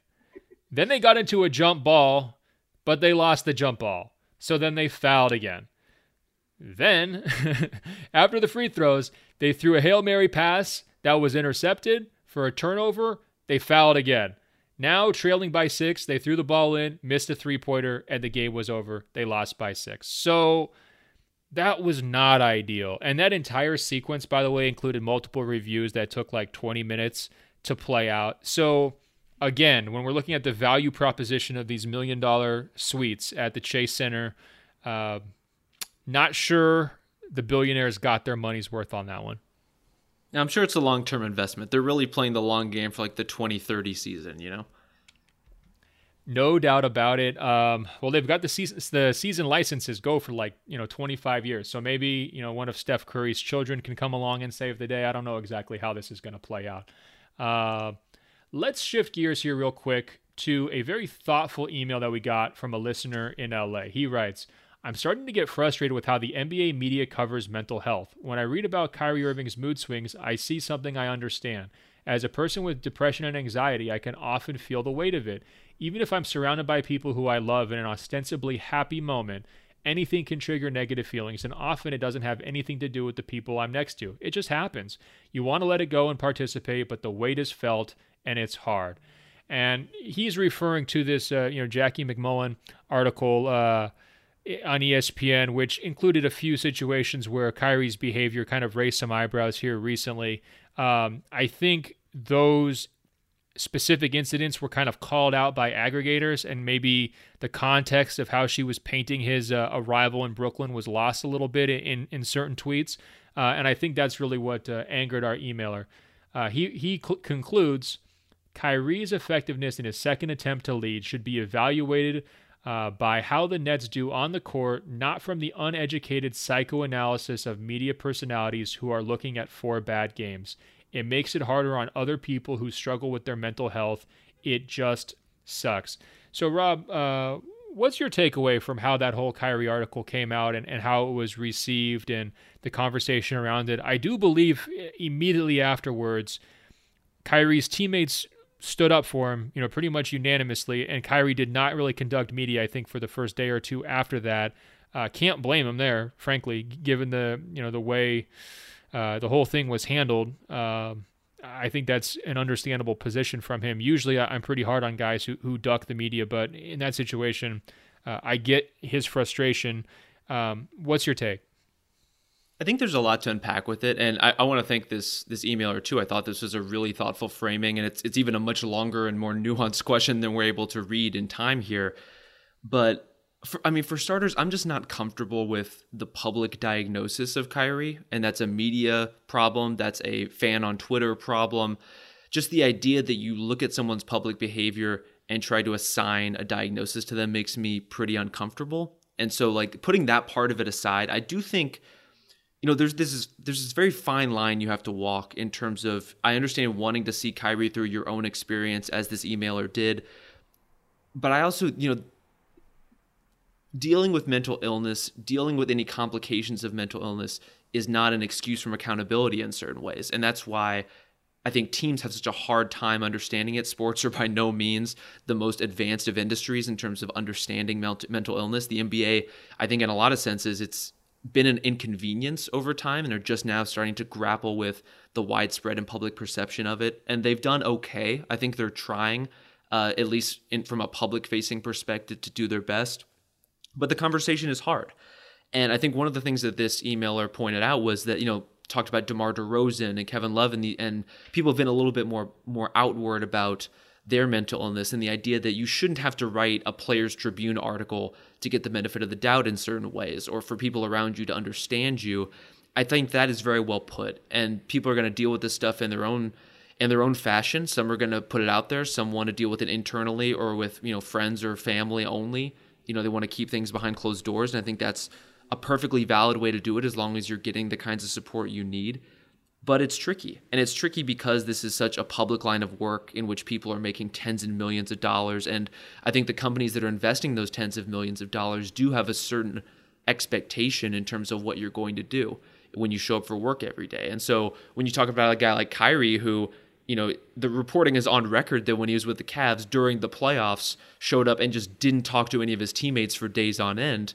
Then they got into a jump ball, but they lost the jump ball. So then they fouled again. Then, after the free throws, they threw a Hail Mary pass that was intercepted for a turnover. They fouled again. Now, trailing by six, they threw the ball in, missed a three pointer, and the game was over. They lost by six. So that was not ideal. And that entire sequence, by the way, included multiple reviews that took like 20 minutes to play out. So, again, when we're looking at the value proposition of these million dollar suites at the Chase Center, uh, not sure the billionaires got their money's worth on that one. Now, I'm sure it's a long term investment. They're really playing the long game for like the 2030 season, you know? No doubt about it. Um, well, they've got the season. The season licenses go for like you know 25 years. So maybe you know one of Steph Curry's children can come along and save the day. I don't know exactly how this is going to play out. Uh, let's shift gears here real quick to a very thoughtful email that we got from a listener in LA. He writes, I'm starting to get frustrated with how the NBA media covers mental health. When I read about Kyrie Irving's mood swings, I see something I understand. As a person with depression and anxiety, I can often feel the weight of it. Even if I'm surrounded by people who I love in an ostensibly happy moment, anything can trigger negative feelings, and often it doesn't have anything to do with the people I'm next to. It just happens. You want to let it go and participate, but the weight is felt and it's hard. And he's referring to this, uh, you know, Jackie MacMullan article. Uh, on ESPN, which included a few situations where Kyrie's behavior kind of raised some eyebrows here recently. Um, I think those specific incidents were kind of called out by aggregators, and maybe the context of how she was painting his uh, arrival in Brooklyn was lost a little bit in in certain tweets. Uh, and I think that's really what uh, angered our emailer. Uh, he he cl- concludes Kyrie's effectiveness in his second attempt to lead should be evaluated uh, by how the Nets do on the court, not from the uneducated psychoanalysis of media personalities who are looking at four bad games. It makes it harder on other people who struggle with their mental health. It just sucks. So, Rob, uh, what's your takeaway from how that whole Kyrie article came out and, and how it was received and the conversation around it? I do believe immediately afterwards, Kyrie's teammates stood up for him, you know, pretty much unanimously. And Kyrie did not really conduct media, I think, for the first day or two after that. Uh, can't blame him there, frankly, given the you know the way uh, the whole thing was handled. Uh, I think that's an understandable position from him. Usually, I'm pretty hard on guys who who duck the media, but in that situation, uh, I get his frustration. Um, what's your take? I think there's a lot to unpack with it, and I, I want to thank this this emailer too. I thought this was a really thoughtful framing, and it's it's even a much longer and more nuanced question than we're able to read in time here. But for, I mean, for starters, I'm just not comfortable with the public diagnosis of Kyrie, and that's a media problem. That's a fan on Twitter problem. Just the idea that you look at someone's public behavior and try to assign a diagnosis to them makes me pretty uncomfortable. And so, like putting that part of it aside, I do think, you know, there's this is there's this very fine line you have to walk in terms of I understand wanting to see Kyrie through your own experience as this emailer did, but I also, you know, dealing with mental illness, dealing with any complications of mental illness is not an excuse from accountability in certain ways. And that's why I think teams have such a hard time understanding it. Sports are by no means the most advanced of industries in terms of understanding mental illness. The NBA, I think, in a lot of senses, it's been an inconvenience over time, and they're just now starting to grapple with the widespread and public perception of it. And they've done okay. I think they're trying, uh, at least in, from a public facing perspective, to do their best. But the conversation is hard. And I think one of the things that this emailer pointed out was that, you know, talked about DeMar DeRozan and Kevin Love and, the, and people have been a little bit more more outward about their mental illness and the idea that you shouldn't have to write a Players Tribune article to get the benefit of the doubt in certain ways or for people around you to understand you. I think that is very well put. And people are going to deal with this stuff in their own in their own fashion. Some are going to put it out there. Some want to deal with it internally or with, you know, friends or family only you know they want to keep things behind closed doors and i think that's a perfectly valid way to do it as long as you're getting the kinds of support you need but it's tricky and it's tricky because this is such a public line of work in which people are making tens and millions of dollars and i think the companies that are investing those tens of millions of dollars do have a certain expectation in terms of what you're going to do when you show up for work every day and so when you talk about a guy like Kyrie who you know, the reporting is on record that when he was with the Cavs during the playoffs, showed up and just didn't talk to any of his teammates for days on end.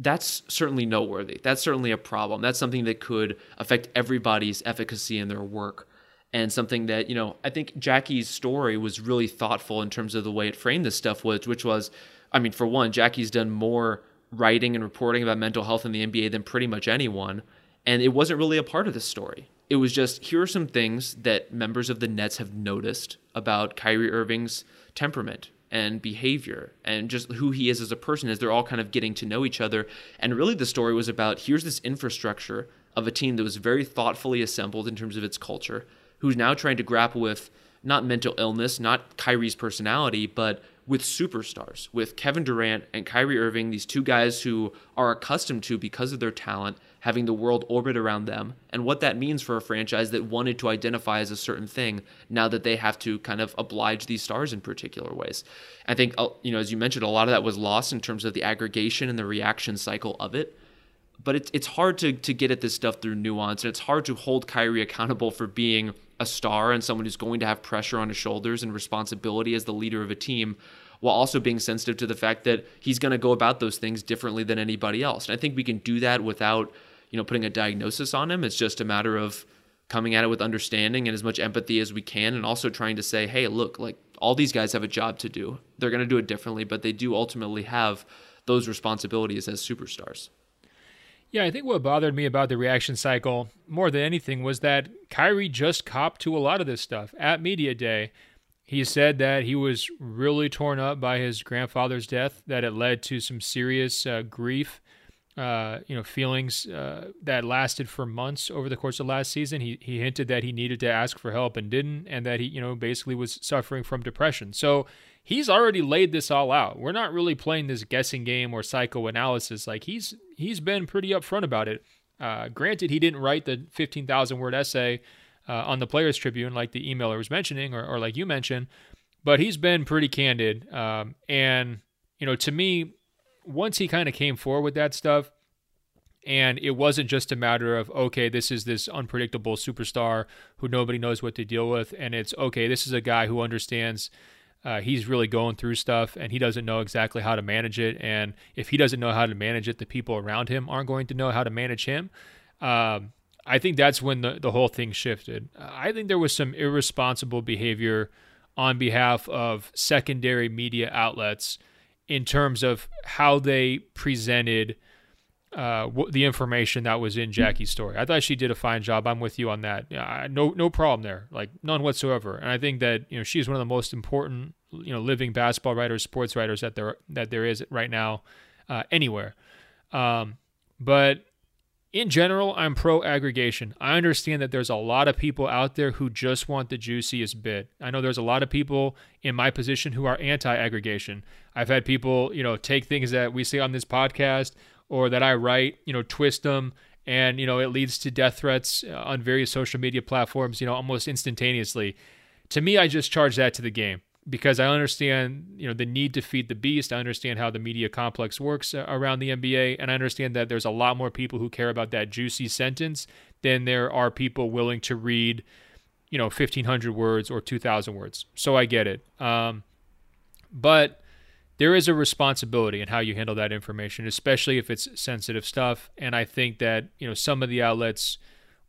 That's certainly noteworthy. That's certainly a problem. That's something that could affect everybody's efficacy in their work. And something that, you know, I think Jackie's story was really thoughtful in terms of the way it framed this stuff was, which was, I mean, for one, Jackie's done more writing and reporting about mental health in the NBA than pretty much anyone. And it wasn't really a part of this story it was just here are some things that members of the Nets have noticed about Kyrie Irving's temperament and behavior and just who he is as a person as they're all kind of getting to know each other. And really, the story was about here's this infrastructure of a team that was very thoughtfully assembled in terms of its culture, who's now trying to grapple with not mental illness, not Kyrie's personality, but with superstars, with Kevin Durant and Kyrie Irving, these two guys who are accustomed to, because of their talent, having the world orbit around them, and what that means for a franchise that wanted to identify as a certain thing now that they have to kind of oblige these stars in particular ways. I think, uh, you know, as you mentioned, a lot of that was lost in terms of the aggregation and the reaction cycle of it. But it's, it's hard to, to get at this stuff through nuance, and it's hard to hold Kyrie accountable for being a star and someone who's going to have pressure on his shoulders and responsibility as the leader of a team while also being sensitive to the fact that he's going to go about those things differently than anybody else. And I think we can do that without, you know, putting a diagnosis on him. It's just a matter of coming at it with understanding and as much empathy as we can and also trying to say, "Hey, look, like all these guys have a job to do. They're going to do it differently, but they do ultimately have those responsibilities as superstars." Yeah, I think what bothered me about the reaction cycle more than anything was that Kyrie just copped to a lot of this stuff at Media Day. He said that he was really torn up by his grandfather's death, that it led to some serious uh, grief, uh, you know, feelings uh, that lasted for months over the course of last season. He, he hinted that he needed to ask for help and didn't, and that he, you know, basically was suffering from depression. So he's already laid this all out. We're not really playing this guessing game or psychoanalysis. Like he's he's been pretty upfront about it. Uh, granted, he didn't write the 15,000 word essay uh, on the Players Tribune like the emailer was mentioning, or, or like you mentioned, but he's been pretty candid. Um, and you know, to me, once he kind of came forward with that stuff, And it wasn't just a matter of, okay, this is this unpredictable superstar who nobody knows what to deal with. And it's, okay, this is a guy who understands uh, he's really going through stuff and he doesn't know exactly how to manage it. And if he doesn't know how to manage it, the people around him aren't going to know how to manage him. Um, I think that's when the, the whole thing shifted. I think there was some irresponsible behavior on behalf of secondary media outlets in terms of how they presented uh, the information that was in Jackie's story. I thought she did a fine job. I'm with you on that. No, no problem there, like none whatsoever. And I think that you know she's one of the most important, you know, living basketball writers, sports writers that there that there is right now, uh, anywhere. Um, but in general, I'm pro aggregation. I understand that there's a lot of people out there who just want the juiciest bit. I know there's a lot of people in my position who are anti aggregation. I've had people, you know, take things that we say on this podcast or that I write, you know, twist them and, you know, it leads to death threats uh, on various social media platforms, you know, almost instantaneously. To me, I just charge that to the game because I understand, you know, the need to feed the beast. I understand how the media complex works uh, around the NBA, and I understand that there's a lot more people who care about that juicy sentence than there are people willing to read, you know, 1,500 words or 2,000 words. So I get it. Um, but there is a responsibility in how you handle that information, especially if it's sensitive stuff. And I think that you know some of the outlets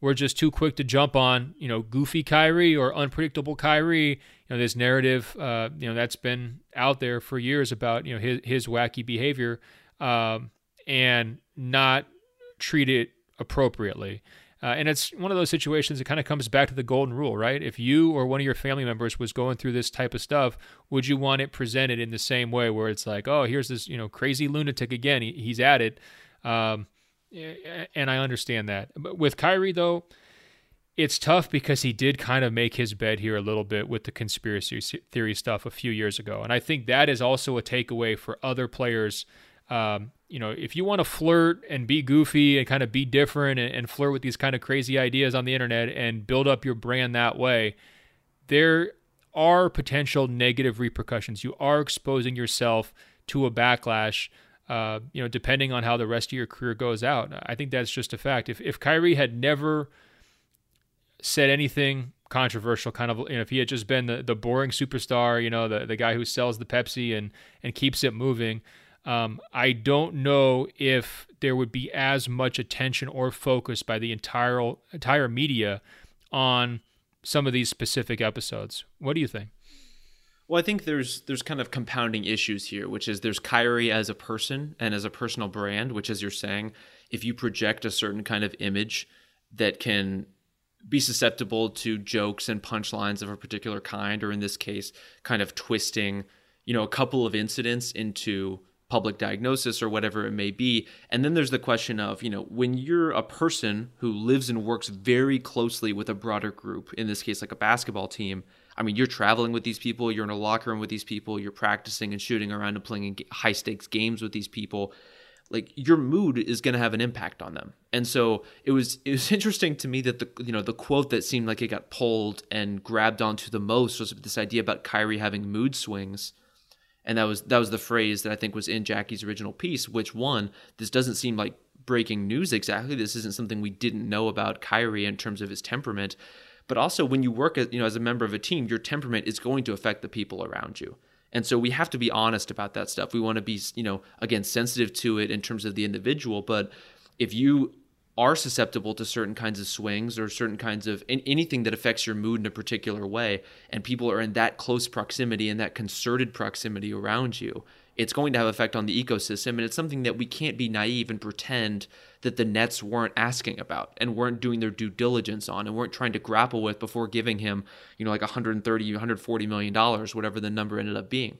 were just too quick to jump on you know goofy Kyrie or unpredictable Kyrie. Know this narrative, uh, you know that's been out there for years about you know his his wacky behavior, um, and not treat it appropriately. Uh, and it's one of those situations that kind of comes back to the golden rule, right? If you or one of your family members was going through this type of stuff, would you want it presented in the same way where it's like, oh, here's this, you know, crazy lunatic again. He, he's at it. Um, and I understand that. But with Kyrie, though, it's tough because he did kind of make his bed here a little bit with the conspiracy theory stuff a few years ago. And I think that is also a takeaway for other players um, you know, if you want to flirt and be goofy and kind of be different and, and, flirt with these kind of crazy ideas on the internet and build up your brand that way, there are potential negative repercussions. You are exposing yourself to a backlash. Uh, you know, depending on how the rest of your career goes out, I think that's just a fact. If if Kyrie had never said anything controversial, kind of, you know, if he had just been the, the boring superstar, you know, the the guy who sells the Pepsi and and keeps it moving, um, I don't know if there would be as much attention or focus by the entire entire media on some of these specific episodes. What do you think? Well, I think there's there's kind of compounding issues here, which is there's Kyrie as a person and as a personal brand, which as you're saying, if you project a certain kind of image that can be susceptible to jokes and punchlines of a particular kind, or in this case, kind of twisting, you know, a couple of incidents into public diagnosis or whatever it may be. And then there's the question of, you know, when you're a person who lives and works very closely with a broader group, in this case, like a basketball team, I mean, you're traveling with these people, you're in a locker room with these people, you're practicing and shooting around and playing high stakes games with these people. Like your mood is going to have an impact on them, and so it was. It was interesting to me that the you know the quote that seemed like it got pulled and grabbed onto the most was this idea about Kyrie having mood swings, and that was that was the phrase that I think was in Jackie's original piece. Which one? This doesn't seem like breaking news exactly. This isn't something we didn't know about Kyrie in terms of his temperament. But also, when you work as you know as a member of a team, your temperament is going to affect the people around you. And so we have to be honest about that stuff. We want to be, you know, again, sensitive to it in terms of the individual. But if you are susceptible to certain kinds of swings or certain kinds of anything that affects your mood in a particular way, and people are in that close proximity and that concerted proximity around you, it's going to have effect on the ecosystem. And it's something that we can't be naive and pretend that the Nets weren't asking about and weren't doing their due diligence on and weren't trying to grapple with before giving him, you know, like 130, 140 million dollars, whatever the number ended up being.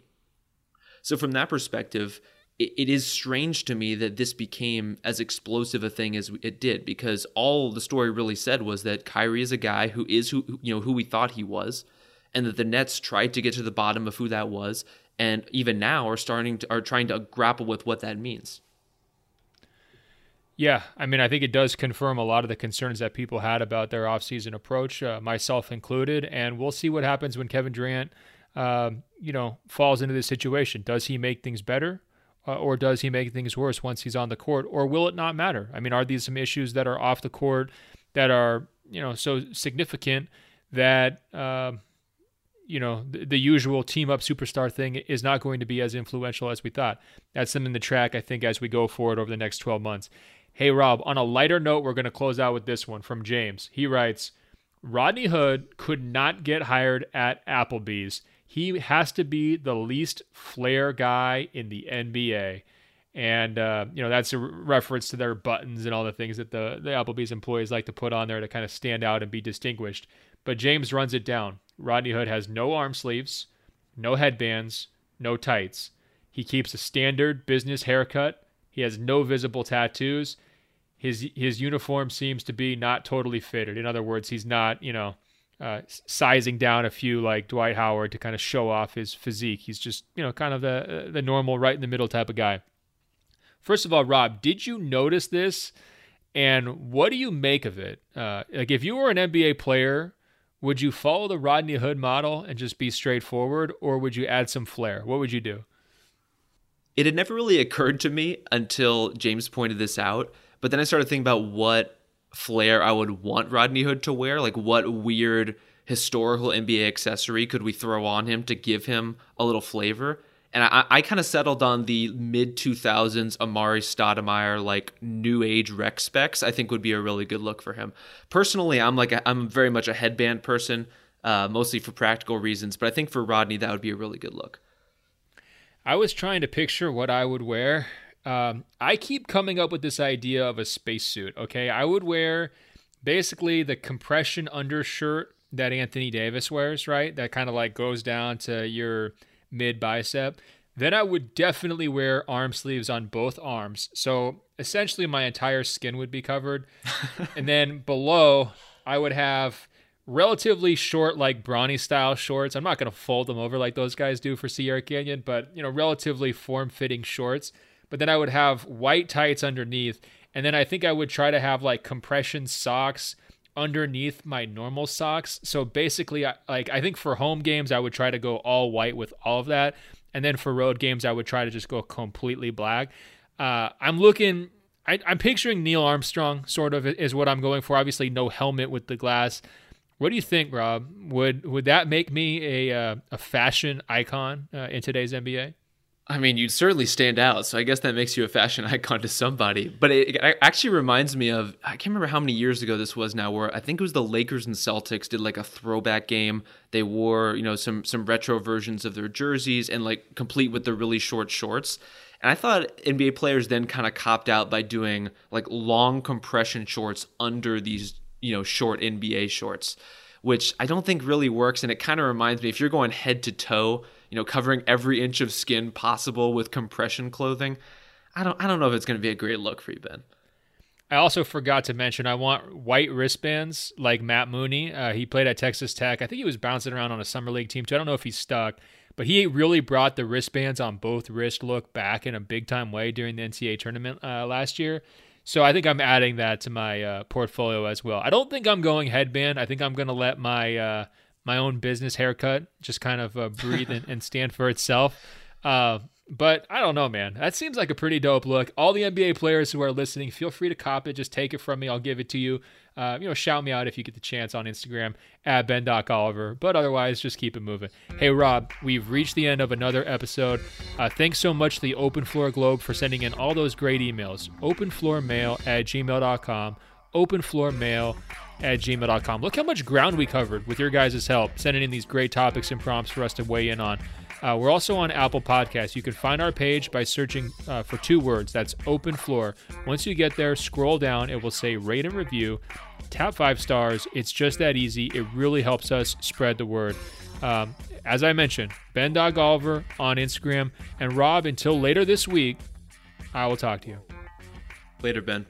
So from that perspective, it is strange to me that this became as explosive a thing as it did because all the story really said was that Kyrie is a guy who is who you know who we thought he was and that the Nets tried to get to the bottom of who that was and even now are starting to are trying to grapple with what that means. Yeah, I mean, I think it does confirm a lot of the concerns that people had about their offseason approach, uh, myself included. And we'll see what happens when Kevin Durant, uh, you know, falls into this situation. Does he make things better? uh, or does he make things worse once he's on the court, or will it not matter? I mean, are these some issues that are off the court that are you know so significant that uh, you know the, the, usual team up superstar thing is not going to be as influential as we thought? That's something to track, I think, as we go forward over the next 12 months. Hey, Rob, on a lighter note, we're going to close out with this one from James. He writes Rodney Hood could not get hired at Applebee's he has to be the least flair guy in the NBA. And, uh, you know, that's a reference to their buttons and all the things that the, the Applebee's employees like to put on there to kind of stand out and be distinguished. But James runs it down. Rodney Hood has no arm sleeves, no headbands, no tights. He keeps a standard business haircut. He has no visible tattoos. His his uniform seems to be not totally fitted. In other words, he's not, you know, uh, sizing down a few like Dwight Howard to kind of show off his physique. He's just you know kind of the the normal right in the middle type of guy. First of all, Rob, did you notice this? And what do you make of it? Uh, like if you were an NBA player, would you follow the Rodney Hood model and just be straightforward, or would you add some flair? What would you do? It had never really occurred to me until James pointed this out. But then I started thinking about what flair I would want Rodney Hood to wear. Like, what weird historical NBA accessory could we throw on him to give him a little flavor? And I, I kind of settled on the mid 2000s Amar'e Stoudemire, like new age rec specs, I think would be a really good look for him. Personally, I'm like, i am very much a headband person, uh, mostly for practical reasons, but I think for Rodney, that would be a really good look. I was trying to picture what I would wear, um, I keep coming up with this idea of a spacesuit. Okay, I would wear basically the compression undershirt that Anthony Davis wears, right? That kind of like goes down to your mid bicep. Then I would definitely wear arm sleeves on both arms. So essentially, my entire skin would be covered. and then below, I would have relatively short, like Bronny style shorts. I'm not going to fold them over like those guys do for Sierra Canyon, but you know, relatively form fitting shorts but then I would have white tights underneath. And then I think I would try to have like compression socks underneath my normal socks. So basically, like I think for home games, I would try to go all white with all of that. And then for road games, I would try to just go completely black. Uh, I'm looking, I, am picturing Neil Armstrong sort of is what I'm going for. Obviously, no helmet with the glass. What do you think, Rob? Would would that make me a uh, a fashion icon uh, in today's NBA? I mean, you'd certainly stand out. So I guess that makes you a fashion icon to somebody. But it, it, actually reminds me of I can't remember how many years ago this was now, where I think it was the Lakers and Celtics did like a throwback game. They wore you know some some retro versions of their jerseys and like complete with the really short shorts. And I thought NBA players then kind of copped out by doing like long compression shorts under these you know short NBA shorts, which I don't think really works. And it kind of reminds me if you're going head to toe you know, covering every inch of skin possible with compression clothing. I don't I don't know if it's going to be a great look for you, Ben. I also forgot to mention I want white wristbands like Matt Mooney. Uh, he played at Texas Tech. I think he was bouncing around on a summer league team too. I don't know if he's stuck, but he really brought the wristbands on both wrist look back in a big time way during the NCAA tournament uh, last year. So I think I'm adding that to my uh, portfolio as well. I don't think I'm going headband. I think I'm going to let my uh, my own business haircut, just kind of uh, breathe and, and, stand for itself. Uh, but I don't know, man. That seems like a pretty dope look. All the NBA players who are listening, feel free to cop it. Just take it from me. I'll give it to you. Uh, you know, shout me out if you get the chance on Instagram at ben.oliver. But otherwise, just keep it moving. Hey, Rob, we've reached the end of another episode. Uh, thanks so much to the Open Floor Globe for sending in all those great emails. Openfloormail at gmail.com. Openfloormail at gmail.com. Look how much ground we covered with your guys' help, sending in these great topics and prompts for us to weigh in on. Uh, we're also on Apple Podcasts. You can find our page by searching uh, for two words. That's open floor. Once you get there, scroll down. It will say rate and review. Tap five stars. It's just that easy. It really helps us spread the word. Um, as I mentioned, Ben Dog Oliver on Instagram. And Rob, until later this week, I will talk to you. Later, Ben.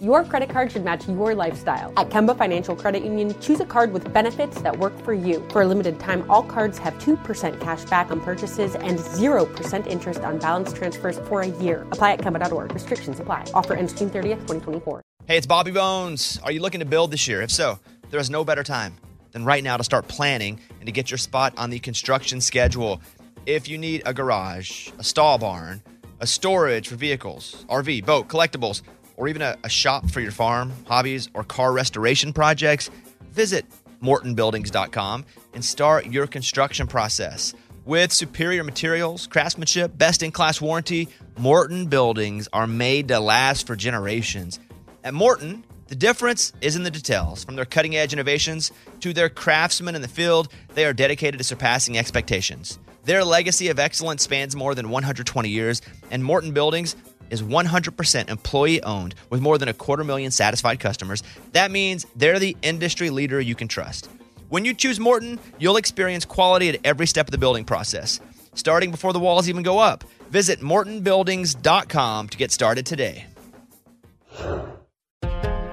Your credit card should match your lifestyle. At Kemba Financial Credit Union, choose a card with benefits that work for you. For a limited time, all cards have 2% cash back on purchases and 0% interest on balance transfers for a year. Apply at Kemba.org. Restrictions apply. Offer ends June 30th, 2024. Hey, it's Bobby Bones. Are you looking to build this year? If so, there is no better time than right now to start planning and to get your spot on the construction schedule. If you need a garage, a stall barn, a storage for vehicles, RV, boat, collectibles, or even a, a shop for your farm, hobbies, or car restoration projects, visit mortonbuildings.com and start your construction process. With superior materials, craftsmanship, best in class warranty, Morton buildings are made to last for generations. At Morton, the difference is in the details. From their cutting edge innovations to their craftsmen in the field, they are dedicated to surpassing expectations. Their legacy of excellence spans more than 120 years, and Morton Buildings is 100% employee owned with more than a quarter million satisfied customers. That means they're the industry leader you can trust. When you choose Morton, you'll experience quality at every step of the building process, starting before the walls even go up. Visit mortonbuildings.com to get started today.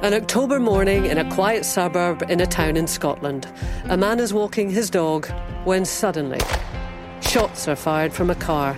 An October morning in a quiet suburb in a town in Scotland. A man is walking his dog when suddenly shots are fired from a car.